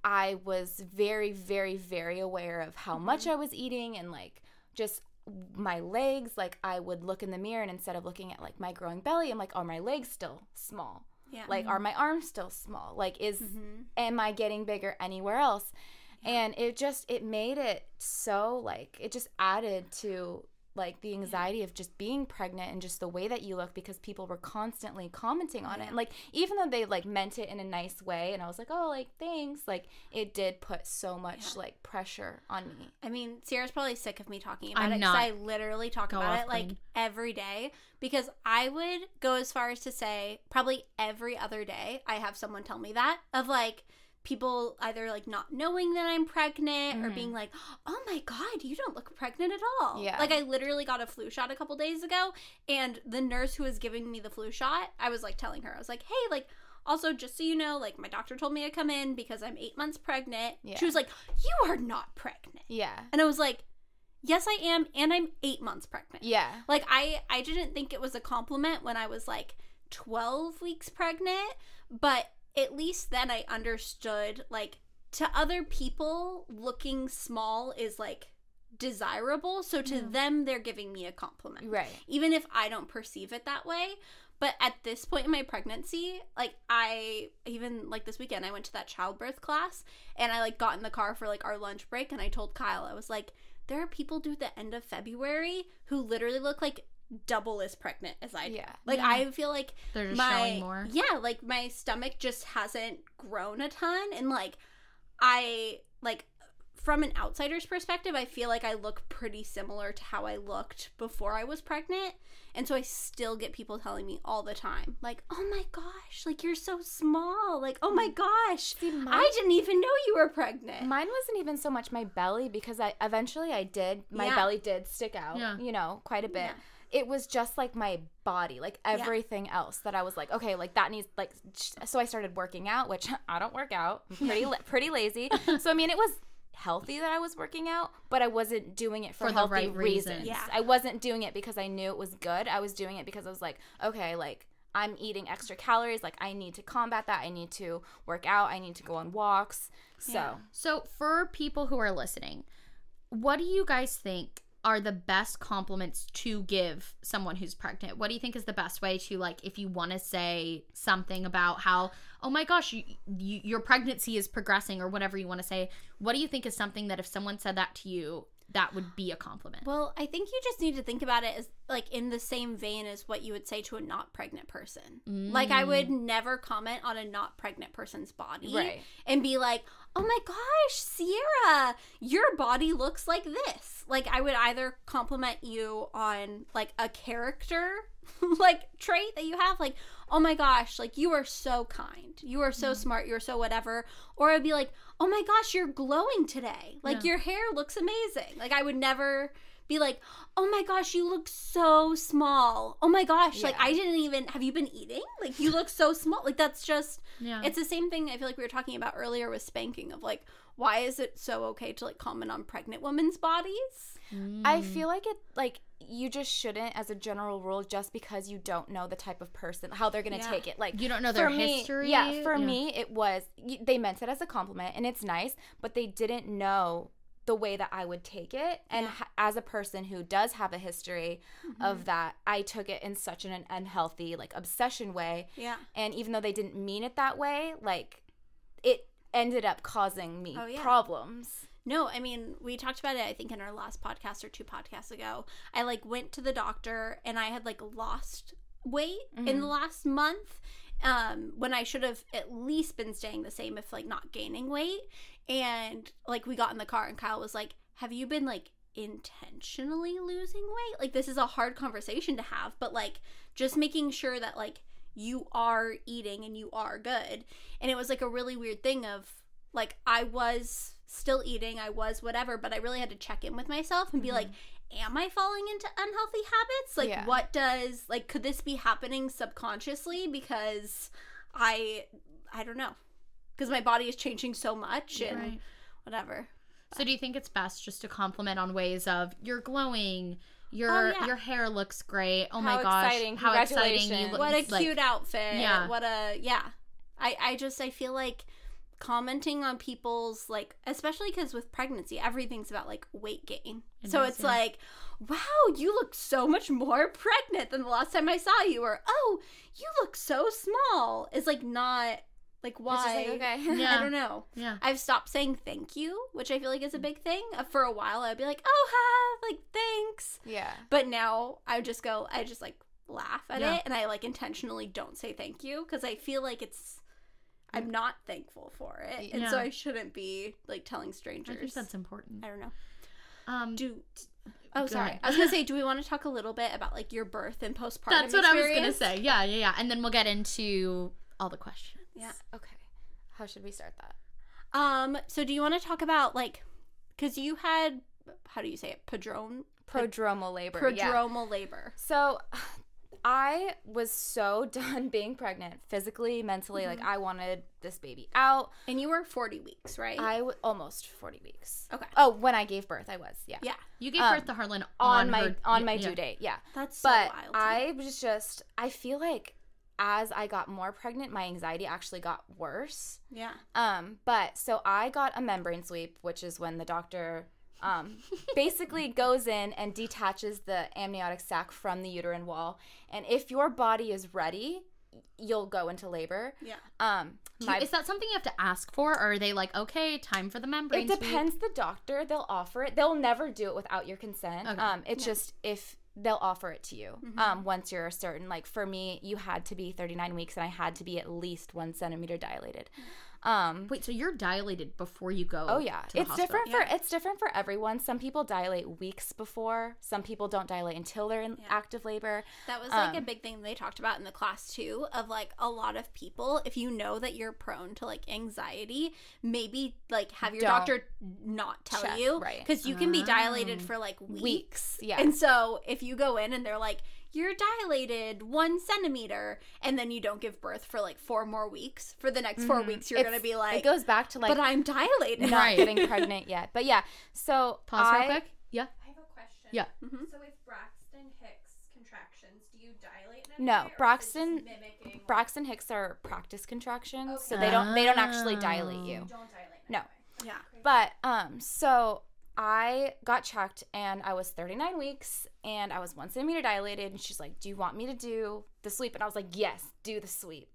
I was very very very aware of how much Mm-hmm. I was eating and like just my legs like I would look in the mirror and instead of looking at like my growing belly I'm like are my legs still small yeah like are my arms still small like is Mhm. am i getting bigger anywhere else and it just it made it so like it just added to like the anxiety of just being pregnant and just the way that you look because people were constantly commenting on it and like even though they like meant it in a nice way and i was like oh like thanks like it did put so much like pressure on me I mean, Sierra's probably sick of me talking about I'm it not. I literally talk about it like queen. every day because I would go as far as to say probably every other day I have someone tell me that of like people either like not knowing that I'm pregnant or being mm-hmm. like, "Oh my god, you don't look pregnant at all." Yeah. Like I literally got a flu shot a couple days ago and the nurse who was giving me the flu shot, I was like telling her, I was like, "Hey, like also, just so you know, like my doctor told me to come in because I'm eight months pregnant. Yeah. She was like, "You are not pregnant," yeah and I was like, "Yes, I am, and I'm eight months pregnant." yeah Like I, I didn't think it was a compliment when I was like twelve weeks pregnant, but at least then I understood. Like to other people, looking small is like desirable. So to them, they're giving me a compliment right even if I don't perceive it that way. But at this point in my pregnancy, like I even like this weekend I went to that childbirth class and I like got in the car for like our lunch break and I told Kyle I was like there are people due the end of February who literally look like double as pregnant as I do. Yeah. Like Yeah. I feel like They're just my showing more. yeah, like my stomach just hasn't grown a ton, and like I like from an outsider's perspective, I feel like I look pretty similar to how I looked before I was pregnant. And so I still get people telling me all the time, like, oh my gosh, like you're so small. Like, oh my mm. gosh, I didn't even know you were pregnant. Mine wasn't even so much my belly because I eventually I did my Yeah. belly did stick out, Yeah. you know, quite a bit. Yeah. It was just like my body, like everything else that I was like, okay, like that needs like. So I started working out, which I don't work out. I'm pretty pretty lazy. So I mean, it was healthy that I was working out, but I wasn't doing it for, For the healthy right reasons. reasons. Yeah. I wasn't doing it because I knew it was good. I was doing it because I was like, okay, like I'm eating extra calories. Like I need to combat that. I need to work out. I need to go on walks. So. So, for people who are listening, what do you guys think are the best compliments to give someone who's pregnant? What do you think is the best way to like if you want to say something about how oh my gosh, you, you, your pregnancy is progressing or whatever you want to say? What do you think is something that if someone said that to you, that would be a compliment? Well, I think you just need to think about it as like in the same vein as what you would say to a not pregnant person. Like I would mm. never comment on a not pregnant person's body Right. and be like, "Oh my gosh, Sierra, your body looks like this." Like I would either compliment you on like a character like trait that you have like, "Oh my gosh, like you are so kind. You are so mm-hmm. smart. You're so whatever." Or I'd be like, "Oh my gosh, you're glowing today. Like your hair looks amazing." Like I would never be like, "Oh my gosh, you look so small. Oh my gosh, like I didn't even have you been eating? Like you look so small." Like that's just Yeah. it's the same thing I feel like we were talking about earlier with spanking of like why is it so okay to like comment on pregnant women's bodies? Mm. I feel like it like you just shouldn't as a general rule just because you don't know the type of person how they're going to Yeah. take it like You don't know their for me- history? yeah for Yeah. me it was they meant it as a compliment and it's nice but they didn't know the way that I would take it and ha- as a person who does have a history Mm-hmm. of that I took it in such an unhealthy like obsession way Yeah. and even though they didn't mean it that way like it ended up causing me Oh, yeah. problems No, I mean, we talked about it I think in our last podcast or two podcasts ago. I like went to the doctor and I had like lost weight in the last month um when I should have at least been staying the same if like not gaining weight. And like we got in the car and Kyle was like, "Have you been like intentionally losing weight?" Like this is a hard conversation to have, but like just making sure that like you are eating and you are good. And it was like a really weird thing of like I was still eating, I was whatever, but I really had to check in with myself and be mm-hmm. like, am I falling into unhealthy habits? Like Yeah. what does like could this be happening subconsciously because I I don't know. Cuz my body is changing so much and Right. whatever. So do you think it's best just to compliment on ways of you're glowing, your Oh, yeah. your hair looks great. Oh How my gosh, exciting. how exciting you Congratulations. look! what a like- cute outfit. Yeah. What a yeah. I I just I feel like commenting on people's like especially cuz with pregnancy everything's about like weight gain. It so is, it's yeah. like wow, you look so much more pregnant than the last time I saw you or oh, you look so small. It's like not like why like, okay Yeah. I don't know. Yeah. I've stopped saying thank you, which I feel like is a big thing. Uh, For a while, I'd be like, "Oh, ha, like thanks," yeah but now I just go, I just like laugh at Yeah. it, and I like intentionally don't say thank you because I feel like it's I'm not thankful for it, and so I shouldn't be like telling strangers. I think that's important. I don't know. Um, Do oh Go sorry, ahead. I was gonna say, do we want to talk a little bit about like your birth and postpartum? that's what I was gonna say. Yeah, yeah, yeah. And then we'll get into all the questions. Yeah. okay how should we start that Um. So do you want to talk about like, because you had how do you say it? Padrone. prodromal labor yeah. Prodromal labor. So I was so done being pregnant physically, mentally. Like I wanted this baby out. And you were 40 weeks, right? I w- almost 40 weeks. Okay. Oh, when I gave birth, I was. Yeah. yeah. You gave Um, birth to Harlan On, on, my her, on my yeah. due date. Yeah. That's so But wild. I was just I feel like as I got more pregnant, my anxiety actually got worse. yeah. Um, but so I got a membrane sweep, which is when the doctor um, basically goes in and detaches the amniotic sac from the uterine wall. And if your body is ready, you'll go into labor. Yeah. Um, Do you- is that something you have to ask for, or are they like, okay, time for the membrane? it depends the doctor. They'll offer it. They'll never do it without your consent. Okay. Um, it's just if they'll offer it to you um, once you're a certain. Like for me you had to be 39 weeks and i had to be at least one centimeter dilated um, Wait, so you're dilated before you go? Oh yeah, to the it's hospital? different for it's different for everyone. Some people dilate weeks before. Some people don't dilate until they're in active labor. That was like a Um, big thing they talked about in the class too of like a lot of people if you know that you're prone to like anxiety, maybe like have your doctor not tell check, you right. cuz you can be dilated for like weeks. Weeks, yeah. And so if you go in and they're like you're dilated one centimeter, and then you don't give birth for like four more weeks. For the next 4 weeks, you're Mm-hmm. It's- gonna be like, it goes back to like but I'm dilated. not Right. getting pregnant yet. But yeah, so Pause I, real quick. Yeah. I have a question. Yeah. So with Braxton Hicks contractions, do you dilate in No, way, or is it just Braxton- mimicking Braxton Hicks are practice contractions, so they don't they don't actually dilate you. don't dilate No. way. Yeah. But um, so I got checked and I was 39 weeks and I was one centimeter dilated. And she's like, "Do you want me to do the sweep?" And I was like, "Yes, do the sweep."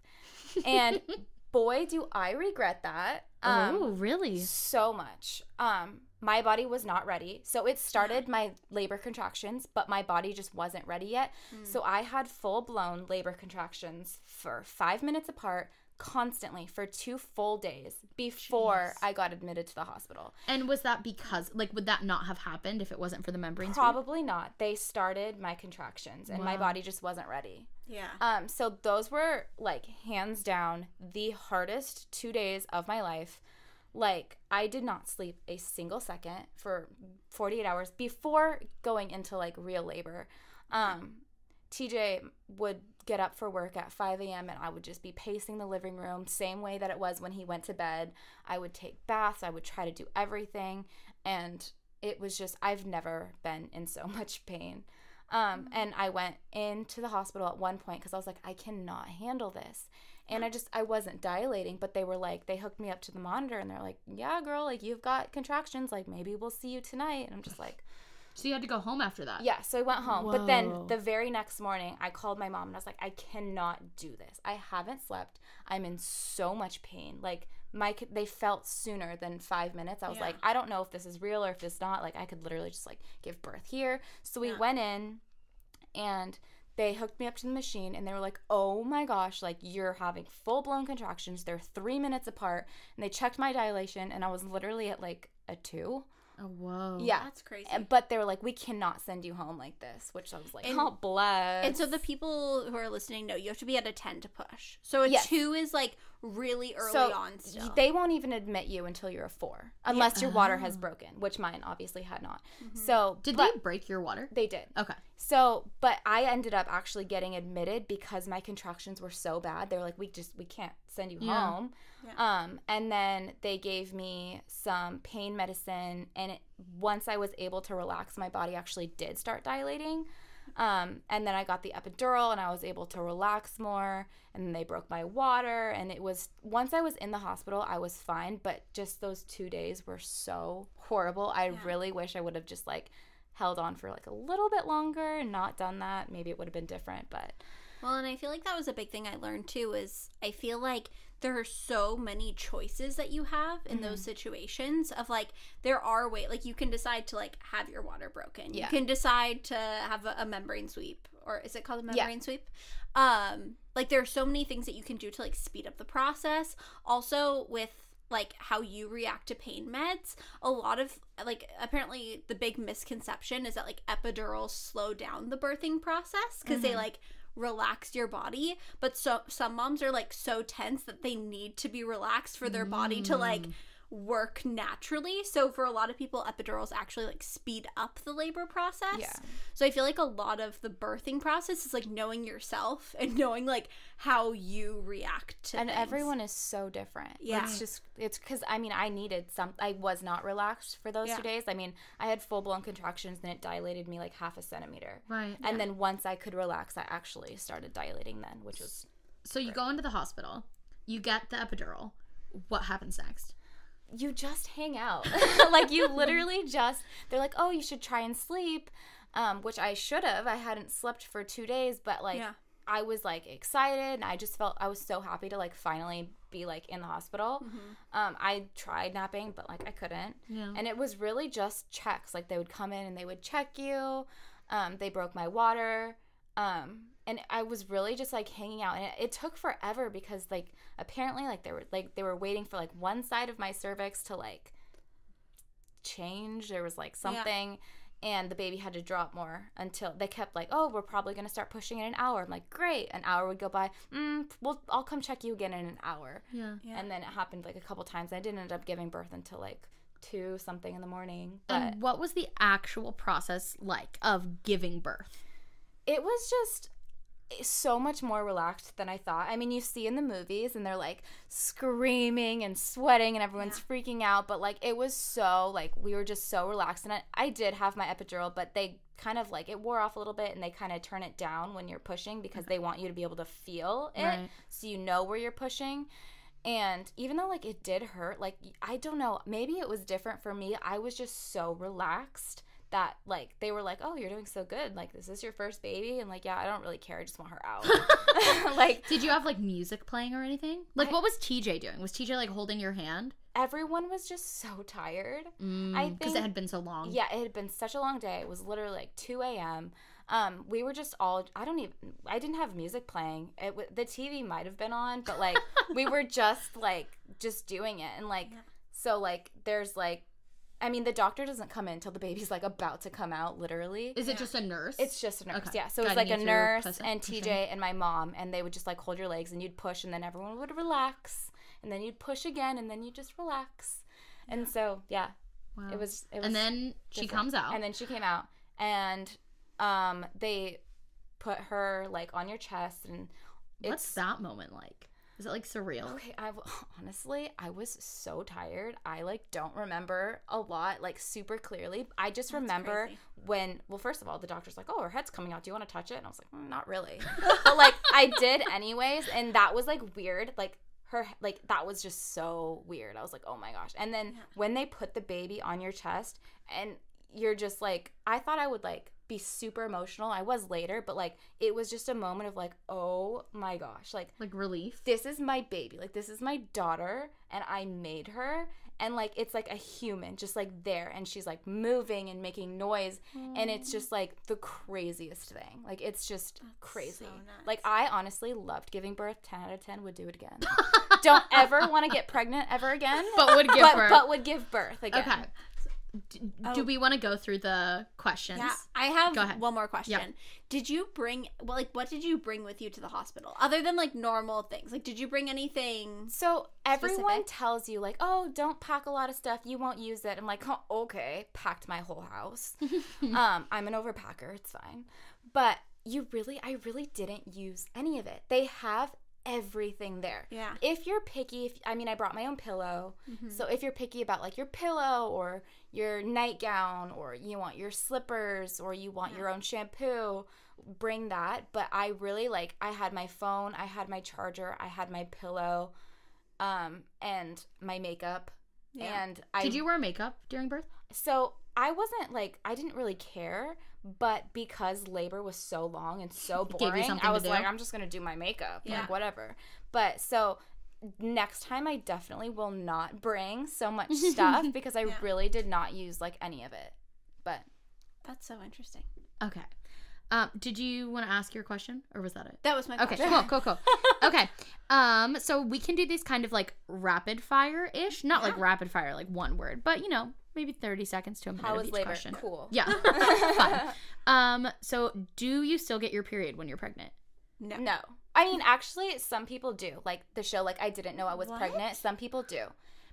And boy, do I regret that. Um, oh, really? so much. Um, my body was not ready. So it started my labor contractions, but my body just wasn't ready yet. So I had full blown labor contractions for five minutes apart, constantly for two full days before I got admitted to the hospital. And was that because, like, would that not have happened if it wasn't for the membrane? sweep? Probably not. They started my contractions, and my body just wasn't ready. Yeah. Um, so those were like hands down the hardest two days of my life. Like I did not sleep a single second for 48 hours before going into like real labor. Um, TJ would get up for work at 5 a.m. and I would just be pacing the living room, same way that it was when he went to bed. I would take baths, I would try to do everything, and it was just I've never been in so much pain. Um, and I went into the hospital at one point because I was like, I cannot handle this. And I just, I wasn't dilating, but they were like, they hooked me up to the monitor and they're like, yeah, girl, like you've got contractions. Like maybe we'll see you tonight. And I'm just like, So you had to go home after that. yeah. So I went home. But then the very next morning, I called my mom and I was like, I cannot do this. I haven't slept. I'm in so much pain. Like, my they felt sooner than five minutes. I was like, I don't know if this is real or if it's not. Like, I could literally just like give birth here. So we went in and they hooked me up to the machine and they were like, oh my gosh, like you're having full blown contractions. They're three minutes apart. And they checked my dilation and I was literally at like a two. Oh, whoa. Yeah. That's crazy. But they were like, we cannot send you home like this, which I was like, And- oh, bless. And so the people who are listening know you have to be at a 10 to push. So a Yes. 2 is like really early so on still. they won't even admit you until you're a four, unless your water has oh. broken, which mine obviously had not. Mm-hmm. So Did they break your water? They did. Okay. So, but I ended up actually getting admitted because my contractions were so bad. They were like, "We just we can't send you Yeah. home." Um, and then they gave me some pain medicine, and it, once I was able to relax, my body actually did start dilating. Um, and then I got the epidural, and I was able to relax more. And they broke my water, and it was once I was in the hospital, I was fine. But just those two days were so horrible. I really wish I would have just like held on for like a little bit longer and not done that. Maybe it would have been different, but Well, and I feel like that was a big thing I learned too is I feel like there are so many choices that you have in those Mm-hmm. situations of like there are way like you can decide to like have your water broken. Yeah. You can decide to have a, a membrane sweep or is it called a Yeah. membrane sweep? Um like there are so many things that you can do to like speed up the process. Also with like how you react to pain meds a lot of like apparently the big misconception is that like epidurals slow down the birthing process because they like relax your body but so some moms are like so tense that they need to be relaxed for their body to like mm. Work naturally so for a lot of people epidurals actually like speed up the labor process Yeah. so i feel like a lot of the birthing process is like knowing yourself and knowing like how you react to and things. everyone is so different. Yeah. It's just it's cuz I mean, I needed some I was not relaxed for those Yeah. two days. I mean, I had full-blown contractions and it dilated me like half a centimeter. Right. And then once I could relax, I actually started dilating then, which was So you go into the hospital, you get the epidural. What happens next? You just hang out. like you literally just they're like, "Oh, you should try and sleep." Um, which I should have. I hadn't slept for 2 days, but like Yeah. I was like excited and I just felt I was so happy to like finally be like in the hospital. Um, I tried napping, but like I couldn't. Yeah. And it was really just checks. Like they would come in and they would check you. Um, they broke my water. Um, and I was really just like hanging out, and it, it took forever because like apparently like they were like they were waiting for like one side of my cervix to like change. There was like something. And the baby had to drop more until they kept like, oh, we're probably gonna start pushing in an hour. I'm like, great. An hour would go by. Mm, well, I'll come check you again in an hour. Yeah. And then it happened like a couple times. I didn't end up giving birth until like two something in the morning. But And what was the actual process like of giving birth? it was just so much more relaxed than I thought. I mean, you see in the movies and they're like screaming and sweating and everyone's freaking out, but like it was so like we were just so relaxed. And I, I did have my epidural, but they kind of like it wore off a little bit and they kind of turn it down when you're pushing because they want you to be able to feel it Right. so you know where you're pushing. And even though like it did hurt, like I don't know, maybe it was different for me. I was just so relaxed that like they were like, "Oh, you're doing so good. Like this is your first baby." And like, "Yeah, I don't really care. I just want her out." like Did you have like music playing or anything? Like I- what was TJ doing? Was TJ like holding your hand? everyone was just so tired. I Because it had been so long. Yeah, it had been such a long day. It was literally like 2 a.m. Um, we were just all, I don't even, I didn't have music playing. It, w- the TV might have been on, but like we were just like, just doing it. And like, so like, there's like, I mean, the doctor doesn't come in until the baby's like about to come out, literally. Is it just a nurse? It's just a nurse, Okay. yeah. So it was like a nurse push- and pushing. TJ and my mom, and they would just like hold your legs and you'd push, and then everyone would relax, and then you'd push again, and then you just relax. And so, yeah, Wow. it was. It was and then she different. comes out. And then she came out, and um, they put her like on your chest, and What's that moment like? Is it like surreal? Okay, I honestly, I was so tired. I like don't remember a lot, like super clearly. I just remember crazy. when, well, first of all, the doctor's like, "Oh, her head's coming out. Do you want to touch it?" And I was like, mm, "Not really," but like I did anyways, and that was like weird. Like her, like that was just so weird. I was like, "Oh my gosh!" And then when they put the baby on your chest, and you're just like, I thought I would like be super emotional. I was later, but like it was just a moment of like, "Oh my gosh!" Like Like relief? this is my baby. Like this is my daughter and I made her and like it's like a human just like there and she's like moving and making noise and it's just like the craziest thing. Like it's just crazy. Like I honestly loved giving birth. 10 out of 10 would do it again. Don't ever want to get pregnant ever again. But would give but, birth. but would give birth again. Okay. D- Do we want to go through the questions? Yeah, I have Go ahead. one more question. Did you bring well, like what did you bring with you to the hospital other than like normal things? Like, did you bring anything? So everyone Specific? tells you like, "Oh, don't pack a lot of stuff. You won't use it." I'm like, oh, "Okay." Packed my whole house. um, I'm an overpacker. It's fine. But you really, I really didn't use any of it. They have everything there. Yeah. If you're picky, if I mean, I brought my own pillow. So if you're picky about like your pillow or your nightgown or you want your slippers or you want your own shampoo, bring that. But I really like I had my phone, I had my charger, I had my pillow, um, and my makeup. Yeah. And I Did you wear makeup during birth? so I wasn't like I didn't really care, but because labor was so long and so boring, I was like, I'm just gonna do my makeup, Yeah. like whatever. But so next time I definitely will not bring so much stuff because I Yeah. really did not use like any of it. But That's so interesting. Okay. Um, did you want to ask your question or was that it? That was my Okay, question. cool, cool, cool. Okay. Um, so we can do these kind of like rapid fire ish, not like rapid fire, like one word, but you know, maybe 30 seconds to a minute how of each labor? question. Cool. Yeah. Fun. Um, so do you still get your period when you're pregnant? No. No. I mean, actually, some people do. Like the show, like I didn't know I was What? pregnant. Some people do,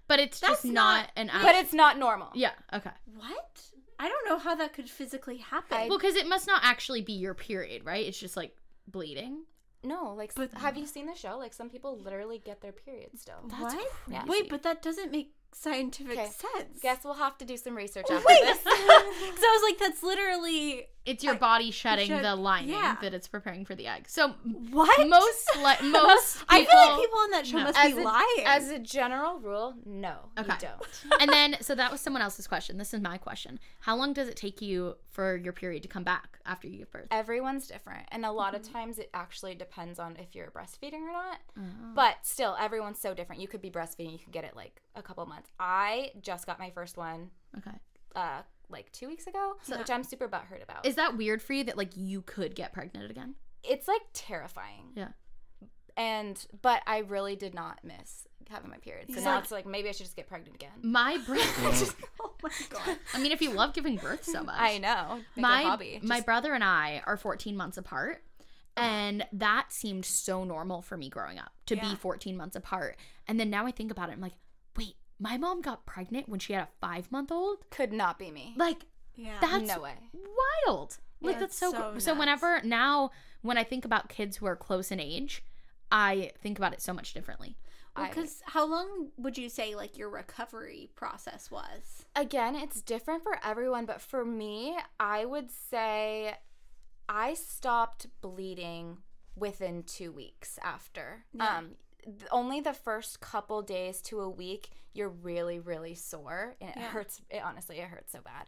But it's That's just not, not- an but it's not normal. Yeah, okay. What? I don't know how that could physically happen. I- Well, because it must not actually be your period, right? It's just like bleeding. No, like, But- have you seen the show? Like, some people literally get their period still. what? Yeah. Wait, but that doesn't make scientific Okay. sense. Guess we'll have to do some research after Wait, this. because I was like, that's literally It's your body shedding shed- the lining yeah. that it's preparing for the egg. So what? most li- most I feel like people on that show No. must as be a, lying. as a general rule, no, Okay. you don't. and then so that was someone else's question. This is my question. How long does it take you for your period to come back after you give birth? Everyone's different, and a lot Mm-hmm. of times it actually depends on if you're breastfeeding or not. Oh. But still, everyone's so different. You could be breastfeeding, you could get it like a couple months. I just got my first one Okay. uh like two weeks ago, which I'm super butthurt about. Is that weird for you that like you could get pregnant again? it's like terrifying. Yeah. And but I really did not miss having my period. So Because, now it's like maybe I should just get pregnant again. My brother. oh my god. I mean, if you love giving birth so much, I know. Make it a my hobby. my brother and I are 14 months apart. And that seemed so normal for me growing up to be 14 months apart. And then now I think about it, I'm like, wait, my mom got pregnant when she had a five month old? could not be me. Like, Yeah. that's no way. wild. Like, Yeah, that's so, so cool. So, whenever now, when I think about kids who are close in age, I think about it so much differently. I- Because how long would you say like your recovery process was? again, it's different for everyone, but for me, I would say I stopped bleeding within two weeks after. Yeah. Um, th- only the first couple days to a week, you're really, really sore, and it Yeah. hurts. It honestly, it hurts so bad.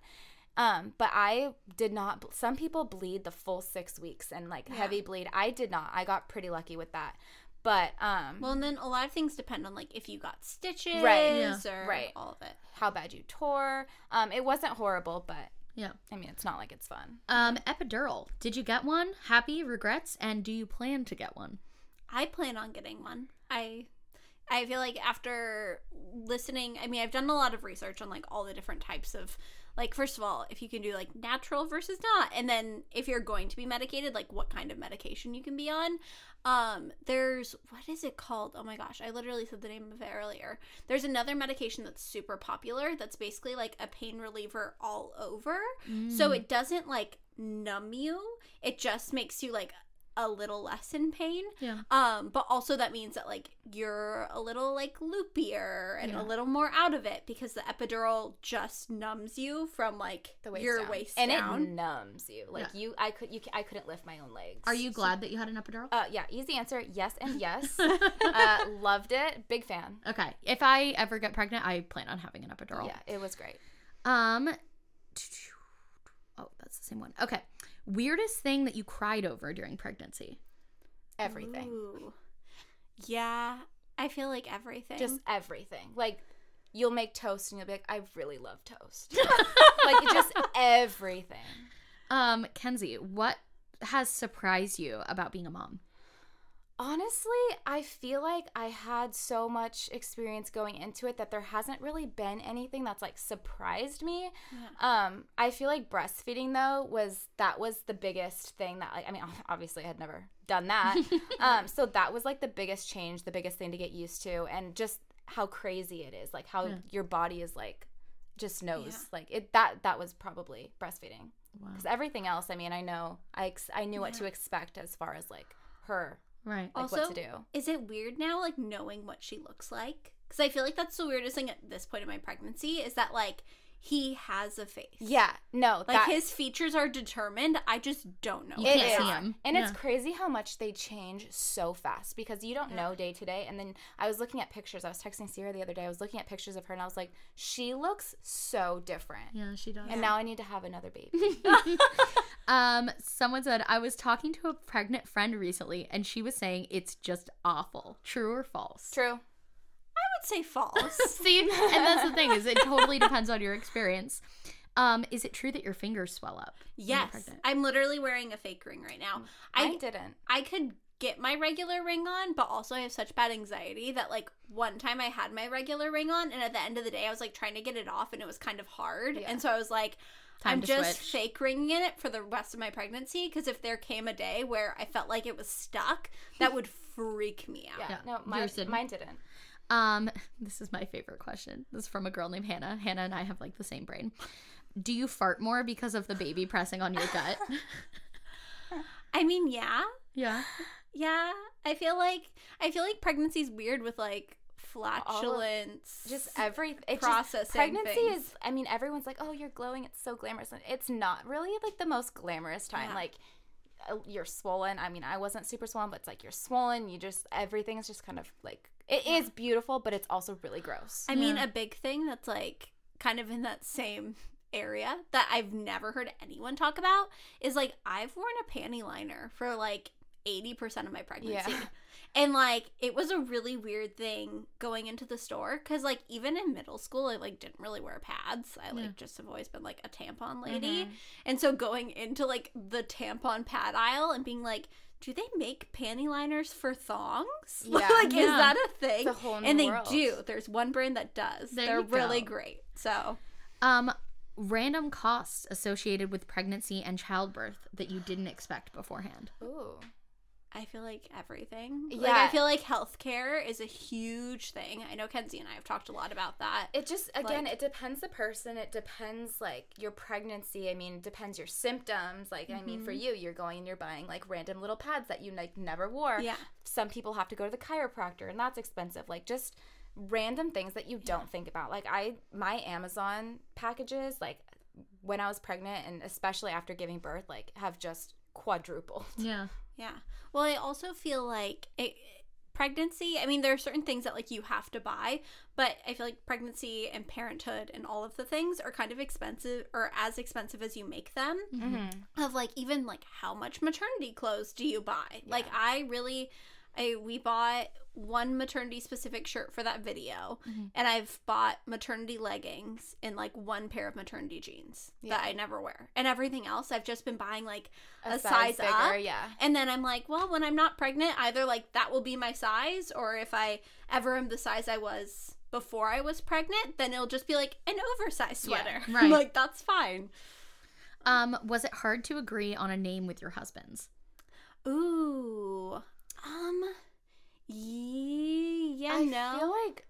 Um, but I did not. Some people bleed the full six weeks and like Yeah. heavy bleed. I did not. I got pretty lucky with that. But um, Well, and then a lot of things depend on like if you got stitches Right. Yeah. or Right. all of it. how bad you tore. Um, it wasn't horrible, but Yeah. I mean, it's not like it's fun. Um, epidural. Did you get one? Happy regrets? And do you plan to get one? I plan on getting one. I I feel like after listening, I mean, I've done a lot of research on like all the different types of like first of all, if you can do like natural versus not, and then if you're going to be medicated, like what kind of medication you can be on. Um there's what is it called? Oh my gosh, I literally said the name of it earlier. There's another medication that's super popular that's basically like a pain reliever all over. So Mm. it doesn't like numb you. It just makes you like a little less in pain. Yeah. Um, but also that means that like you're a little like loopier and Yeah. a little more out of it because the epidural just numbs you from like The waist your down. waist and down. it numbs you. Like Yeah. you, I could, you, I couldn't lift my own legs. Are you glad that you had an epidural? Uh, yeah, easy answer. Yes and yes. uh, loved it. Big fan. Okay. If I ever get pregnant, I plan on having an epidural. Yeah, it was great. Um. Oh, that's the same one. Okay. Weirdest thing that you cried over during pregnancy? Everything. Ooh. Yeah, I feel like everything. Just everything. Like you'll make toast and you'll be like, I really love toast. like just everything. Um, Kenzie, what has surprised you about being a mom? Honestly, I feel like I had so much experience going into it that there hasn't really been anything that's like surprised me. Um, I feel like breastfeeding though was that was the biggest thing that like I mean obviously I had never done that. um, so that was like the biggest change, the biggest thing to get used to, and just how crazy it is, like how Yeah. your body is like just knows Yeah. like it that that was probably breastfeeding Wow. because everything else i mean i know i ex- i knew what to expect as far as like her Right. like also, what to do is it weird now, like knowing what she looks like? Because I feel like that's the weirdest thing at this point in my pregnancy is that like he has a face. yeah no like that, his features are determined. I just don't know. You what can't see him. and it's crazy how much they change so fast because you don't know day to day and then i was looking at pictures i was texting sierra the other day i was looking at pictures of her and i was like she looks so different Yeah, she does. and now i need to have another baby Um, someone said I was talking to a pregnant friend recently, and she was saying it's just awful. True or false? true I would say false. See, and that's the thing is it totally depends on your experience. Um, is it true that your fingers swell up? yes. I'm literally wearing a fake ring right now. i, I didn't I could get my regular ring on, but also I have such bad anxiety that like one time I had my regular ring on, and at the end of the day, I was like trying to get it off, and it was kind of hard, Yeah. and so I was like. Time I'm just switch. fake ringing it for the rest of my pregnancy because if there came a day where I felt like it was stuck, that would freak me out. yeah, Yeah, no mine, didn't. mine didn't Um, this is my favorite question. This is from a girl named Hannah. Hannah and I have like the same brain. Do you fart more because of the baby pressing on your gut? I mean, yeah, yeah. yeah. I feel like I feel like pregnancy's weird with like flatulence. just every it's just- processing pregnancy things. is i mean everyone's like oh you're glowing it's so glamorous and it's not really like the most glamorous time Yeah. like uh, you're swollen i mean i wasn't super swollen but it's like you're swollen you just everything is just kind of like it is beautiful but it's also really gross I mean, a big thing that's like kind of in that same area that I've never heard anyone talk about is like I've worn a panty liner for like 80% of my pregnancy. Yeah. And like it was a really weird thing going into the store cuz like even in middle school I like didn't really wear pads. I like mm. just have always been like a tampon lady. Mm-hmm. And so going into like the tampon pad aisle and being like do they make panty liners for thongs? Yeah. like is that a thing? A and they world. do. There's one brand that does. There They're really great. So Um, random costs associated with pregnancy and childbirth that you didn't expect beforehand. Ooh. I feel like everything. Like Yeah. I feel like healthcare is a huge thing. I know Kenzie and I have talked a lot about that. It just again, Like- it depends the person. It depends like your pregnancy. I mean, it depends your symptoms. Like I mean, for Mm-hmm. you, you're going and you're buying like random little pads that you like never wore. Yeah. Some people have to go to the chiropractor, and that's expensive. Like just random things that you don't think about. Like I, my Amazon packages, like when I was pregnant, and especially after giving birth, like have just quadrupled. Yeah. Yeah. Well, I also feel like it, pregnancy, I mean, there are certain things that like you have to buy, but I feel like pregnancy and parenthood and all of the things are kind of expensive or as expensive as you make them. Mm-hmm. Of like even like how much maternity clothes do you buy? Like I really I we bought one maternity specific shirt for that video and I've bought maternity leggings and like one pair of maternity jeans that I never wear. And everything else I've just been buying like a, size, bigger, up. yeah. And then I'm like, well, when I'm not pregnant, either like that will be my size, or if I ever am the size I was before I was pregnant, then it'll just be like an oversized sweater. right. like that's fine. Um, was it hard to agree on a name with your husbands? Ooh. Um. ye- Yeah. I no. feel like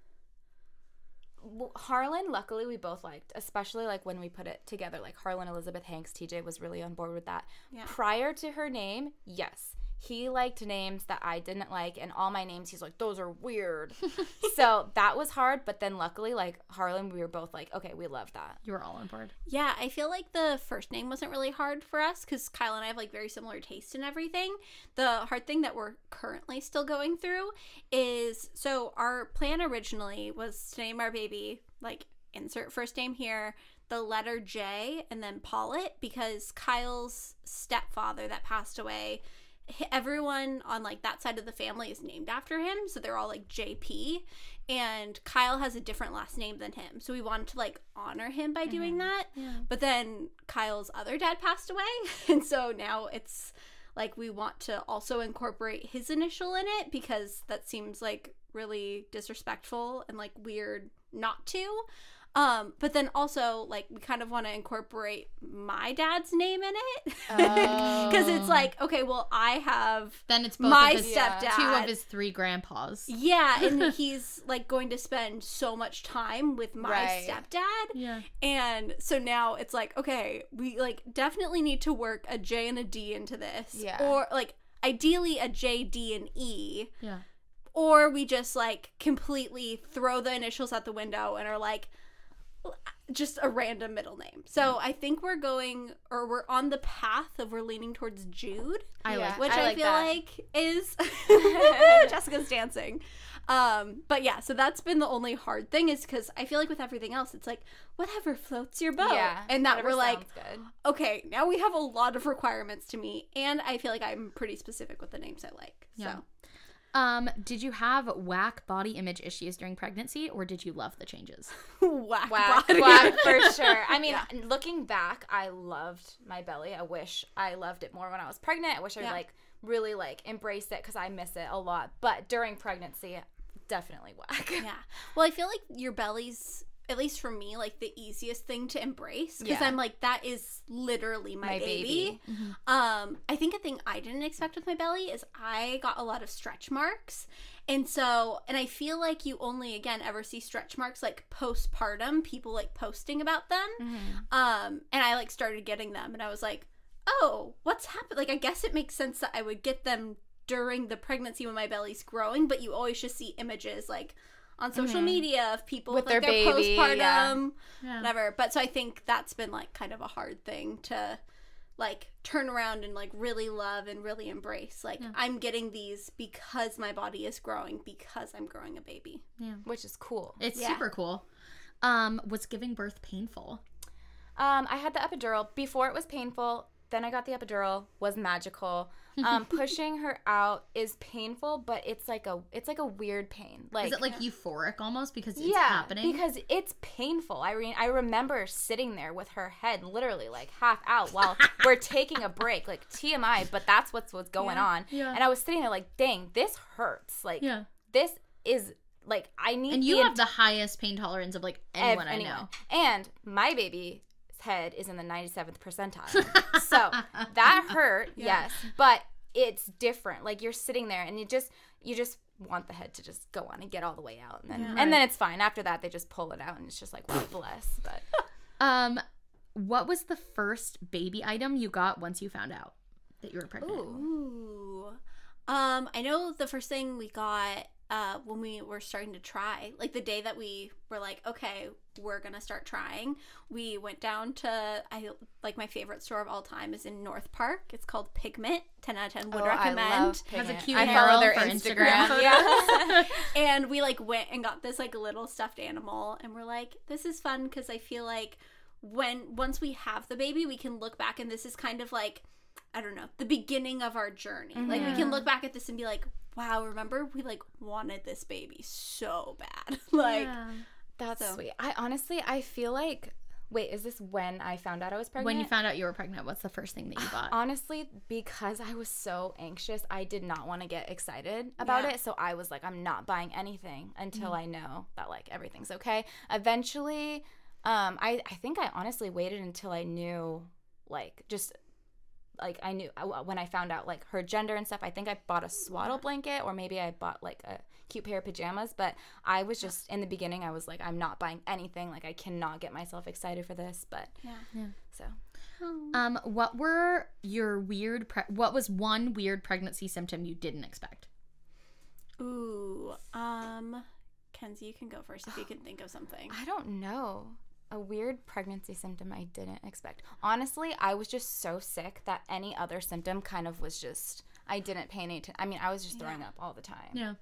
Harlan, luckily, we both liked, especially like when we put it together. Like Harlan, Elizabeth Hanks, TJ was really on board with that. Yeah. Prior to her name, yes, he liked names that I didn't like, and all my names, he's like, those are weird. so that was hard, but then luckily, like Harlan, we were both like, okay, we love that. You were all on board. Yeah, I feel like the first name wasn't really hard for us because Kyle and I have like very similar taste in everything. The hard thing that we're currently still going through is so our plan originally was to name our baby like insert first name here, the letter J, and then Pollitt because Kyle's stepfather that passed away. Everyone on like that side of the family is named after him, so they're all like JP. And Kyle has a different last name than him, so we wanted to like honor him by doing mm-hmm. that. But then Kyle's other dad passed away, and so now it's like we want to also incorporate his initial in it because that seems like really disrespectful and like weird not to. Um, but then also like we kind of want to incorporate my dad's name in it because it's like okay, well I have Then it's both my of his, stepdad, two of his three grandpas. yeah, and he's like going to spend so much time with my Right. stepdad. Yeah. And so now it's like, okay, we like definitely need to work a J and a D into this. Yeah. Or like ideally a J, D, and E. Yeah. Or we just like completely throw the initials out the window and are like just a random middle name. So I think we're going or we're on the path of we're leaning towards Jude I like which I I, like feel that. like is Jessica's dancing. Um, but yeah, so that's been the only hard thing is because I feel like with everything else, it's like whatever floats your boat, Yeah, and that we're like, good. okay, now we have a lot of requirements to meet, and I feel like I'm pretty specific with the names I like. Yeah. Um, did you have whack body image issues during pregnancy or did you love the changes? So whack, Whack, body. whack for sure. I mean, looking back, I loved my belly. I wish I loved it more when I was pregnant. I wish I Yeah. like really like embraced it because I miss it a lot. But during pregnancy, definitely whack. yeah. Well, I feel like your belly's at least for me like the easiest thing to embrace because Yeah. I'm like that is literally my, My baby. baby. Um, I think a thing I didn't expect with my belly is I got a lot of stretch marks. And so, and I feel like you only again ever see stretch marks like postpartum, people like posting about them. Um, and I like started getting them and I was like, "Oh, what's happened?" Like I guess it makes sense that I would get them during the pregnancy when my belly's growing, but you always just see images like on social media of people With with, like, their their, baby, postpartum yeah. whatever. But so I think that's been like kind of a hard thing to like turn around and like really love and really embrace. Like I'm getting these because my body is growing because I'm growing a baby. which is cool. It's Yeah. super cool. Um, was giving birth painful? Um, I had the epidural before it was painful. then I got the epidural, was magical. Um, pushing her out is painful, but it's like a it's like a weird pain. Like Is it like euphoric almost because it's yeah, happening? because it's painful. I re- I remember sitting there with her head literally like half out while we're taking a break, like TMI. But that's what's what's going on. Yeah. And I was sitting there like, dang, this hurts. Like, Yeah. this is like I need. and you the have the highest pain tolerance of like ev- anyone I know. And my baby's head is in the 97th percentile. so that hurt, yes, but it's different. Like you're sitting there and you just you just want the head to just go on and get all the way out and then and then it's fine. After that they just pull it out and it's just like wow, bless. But Um, what was the first baby item you got once you found out that you were pregnant? Ooh. Um, I know the first thing we got uh when we were starting to try, like the day that we were like, okay, we're gonna start trying. We went down to I like my favorite store of all time is in North Park. It's called Pigment. Ten out of ten would Oh, I recommend. love Has a Pigment. cute I follow their Instagram. Instagram Yeah. and we like went and got this like little stuffed animal and we're like this is fun because i feel like when once we have the baby we can look back and this is kind of like i don't know the beginning of our journey like we can look back at this and be like wow remember we like wanted this baby so bad like That's So- sweet. I honestly I feel like wait, is this when I found out I was pregnant? When you found out you were pregnant, what's the first thing that you bought? Honestly, because I was so anxious, I did not want to get excited about Yeah. it. So I was like, I'm not buying anything until I know that like everything's okay. Eventually, um, I I think I honestly waited until I knew like just like I knew when I found out like her gender and stuff. I think I bought a swaddle blanket or maybe I bought like a cute pair of pajamas. But I was just in the beginning, I was like, I'm not buying anything. Like I cannot get myself excited for this. But Yeah. Yeah. So Um, what were your weird? Pre- what was one weird pregnancy symptom you didn't expect? ooh um kenzie you can go first if you can think of something I don't know. A weird pregnancy symptom I didn't expect. Honestly, I was just so sick that any other symptom kind of was just I didn't pay any attention. I mean, I was just throwing up all the time. Yeah.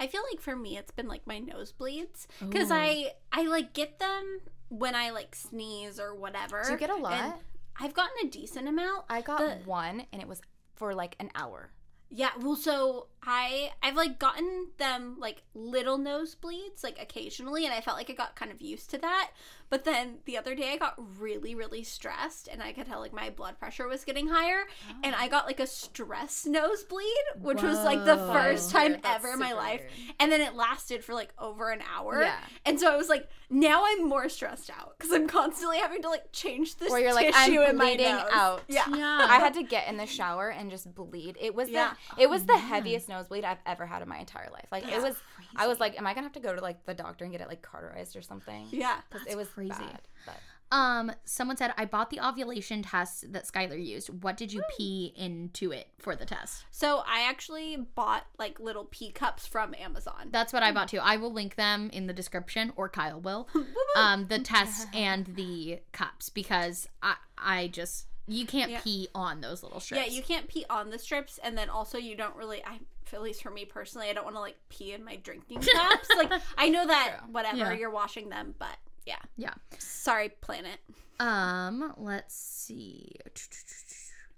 I feel like for me it's been like my nosebleeds because I I like get them when I like sneeze or whatever. Do you get a and lot? I've gotten a decent amount. I got The- one and it was for like an hour. Yeah, well, so I I've like gotten them like little nosebleeds like occasionally, and I felt like I got kind of used to that. But then the other day I got really really stressed, and I could tell like my blood pressure was getting higher, and I got like a stress nosebleed, which was like the first time. That's ever in my life, weird. and then it lasted for like over an hour. Yeah. and so I was like, now I'm more stressed out because I'm constantly having to like change this Where you're like, I'm in my bleeding nose. out. Yeah. Yeah. I had to get in the shower and just bleed. It was Yeah. the it was the oh, heaviest nosebleed I've ever had in my entire life. Like Yeah. it was I was like, am I gonna have to go to like the doctor and get it like cauterized or something? Yeah. Because it was crazy. bad. But Um, someone said I bought the ovulation test that Skylar used. What did you pee into it for the test? So I actually bought like little pee cups from Amazon. That's what I bought too. I will link them in the description, or Kyle will. Um, the test and the cups because I I just you can't Yeah. pee on those little strips. Yeah, you can't pee on the strips, and then also you don't really. I at least for me personally, I don't want to like pee in my drinking cups. like I know that whatever Yeah. you're washing them, but yeah. Yeah. Sorry, planet. Um, let's see.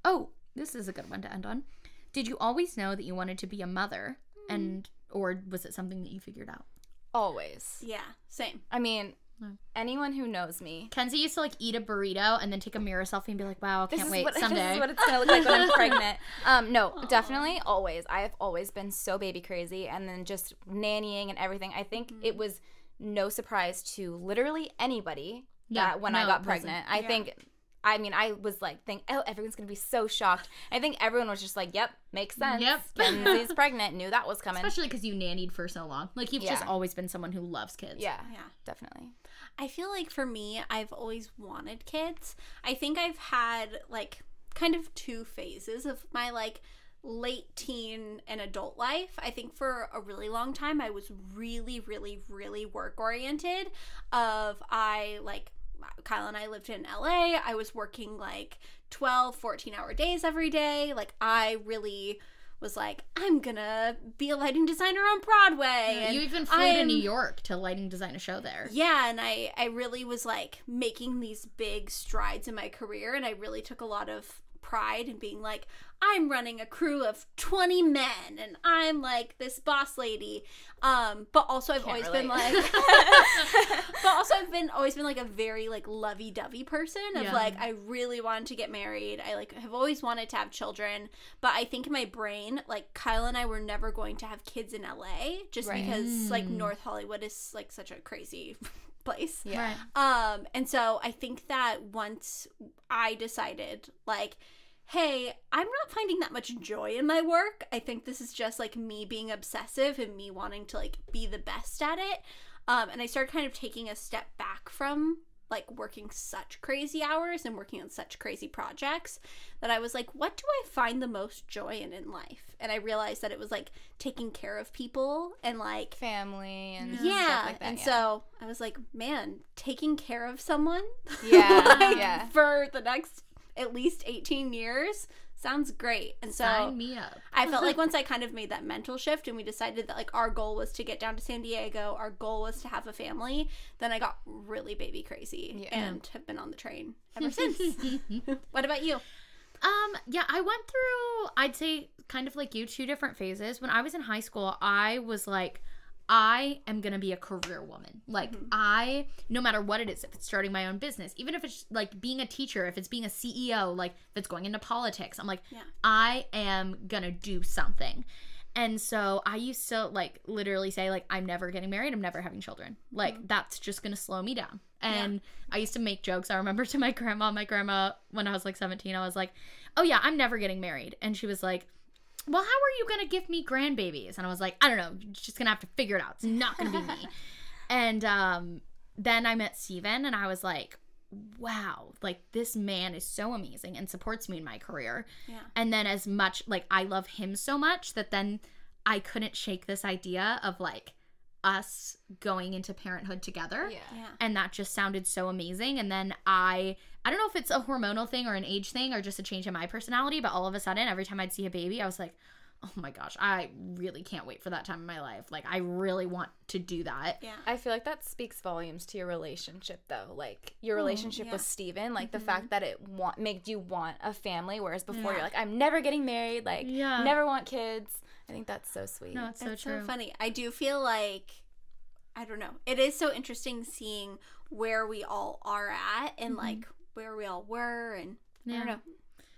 Oh, this is a good one to end on. Did you always know that you wanted to be a mother, and or was it something that you figured out? always. Yeah, same. I mean, anyone who knows me Kenzie used to like eat a burrito and then take a mirror selfie and be like, "Wow, This can't is wait what, someday." This is what it's gonna look like when I'm pregnant. Um, no, definitely, always. I've always been so baby crazy, and then just nannying and everything. I think Mm-hmm. it was no surprise to literally anybody Yeah, that when no, I it got wasn't. pregnant. I think. I mean, I was like, think, oh, everyone's gonna be so shocked. I think everyone was just like, "Yep, makes sense." Yep. Kenzie's pregnant. Knew that was coming. Especially because you nannied for so long. Like you've just always been someone who loves kids. yeah, Yeah. definitely. I feel like for me, I've always wanted kids. I think I've had like kind of two phases of my like late teen and adult life. I think for a really long time I was really really really work oriented of I like Kyle and I lived in LA. I was working like 12, 14 hour days every day. Like I really was like I'm to be a lighting designer on Broadway. You even flew to I'm- New York to lighting design a show there. yeah, and I I really was like making these big strides in my career and I really took a lot of pride and being like, I'm running a crew of 20 men and I'm like this boss lady. Um, but also I've always been like, but also I've been always been like a very like lovey dovey person of Yeah. like, I really wanted to get married. I like have always wanted to have children. But I think in my brain, like Kyle and I were never going to have kids in LA just Right. because like North Hollywood is like such a crazy place. Yeah. Um, and so I think that once I decided, like, hey, I'm not finding that much joy in my work. I think this is just like me being obsessive and me wanting to like be the best at it. Um, and I started kind of taking a step back from like working such crazy hours and working on such crazy projects that I was like, what do I find the most joy in in life? And I realized that it was like taking care of people and like Family and yeah, stuff like that. and yeah. so I was like, man, taking care of someone, Yeah, like, yeah. for the next at least eighteen years sounds great. And so Sign me up. I felt like once I kind of made that mental shift and we decided that like our goal was to get down to San Diego, our goal was to have a family, then I got really baby crazy Yeah. and have been on the train ever since. what about you? Um, yeah, I went through, I'd say, kind of like you, two different phases. When I was in high school, I was like, I am gonna be a career woman. Like, mm-hmm. I, no matter what it is, if it's starting my own business, even if it's like being a teacher, if it's being a CEO, like if it's going into politics, I'm like, Yeah. I am gonna do something. And so I used to like literally say like I'm never getting married, I'm never having children. Mm-hmm. Like that's just going to slow me down. And I used to make jokes. I remember to my grandma, my grandma when I was like 17, I was like, "Oh yeah, I'm never getting married." And she was like, "Well, how are you going to give me grandbabies?" And I was like, "I don't know, you're just going to have to figure it out. It's not going to be me." and um then I met Steven and I was like, wow, like this man is so amazing and supports me in my career. Yeah. And then as much like I love him so much that then I couldn't shake this idea of like us going into parenthood together. Yeah. Yeah. And that just sounded so amazing. And then I I don't know if it's a hormonal thing or an age thing or just a change in my personality, but all of a sudden every time I'd see a baby, I was like, oh my gosh, I really can't wait for that time in my life. Like I really want to do that. Yeah. I feel like that speaks volumes to your relationship, though. Like your oh, relationship yeah. with Steven, like the mm-hmm. fact that it want made you want a family, whereas before you're like, I'm never getting married, like Yeah. never want kids. I think that's so sweet. No, it's so That's true. so funny. I do feel like I don't know. It is so interesting seeing where we all are at and like where we all were and I don't know.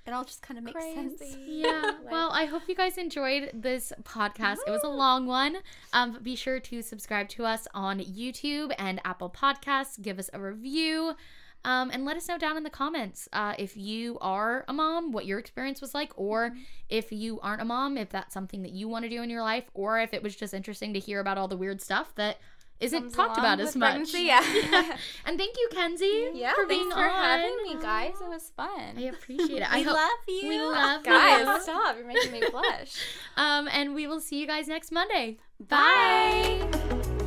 It all just kind of makes sense. Yeah. well, I hope you guys enjoyed this podcast. It was a long one. Um, be sure to subscribe to us on YouTube and Apple Podcasts. Give us a review. Um, and let us know down in the comments uh, if you are a mom, what your experience was like, or if you aren't a mom, if that's something that you want to do in your life, or if it was just interesting to hear about all the weird stuff that isn't Comes talked about as much. pregnancy, yeah. And thank you, Kenzie, Yeah, for being thanks for on. having me, guys. It was fun. I appreciate it. I love you. we love guys, you. stop! You're making me blush. Um, and we will see you guys next Monday. Bye.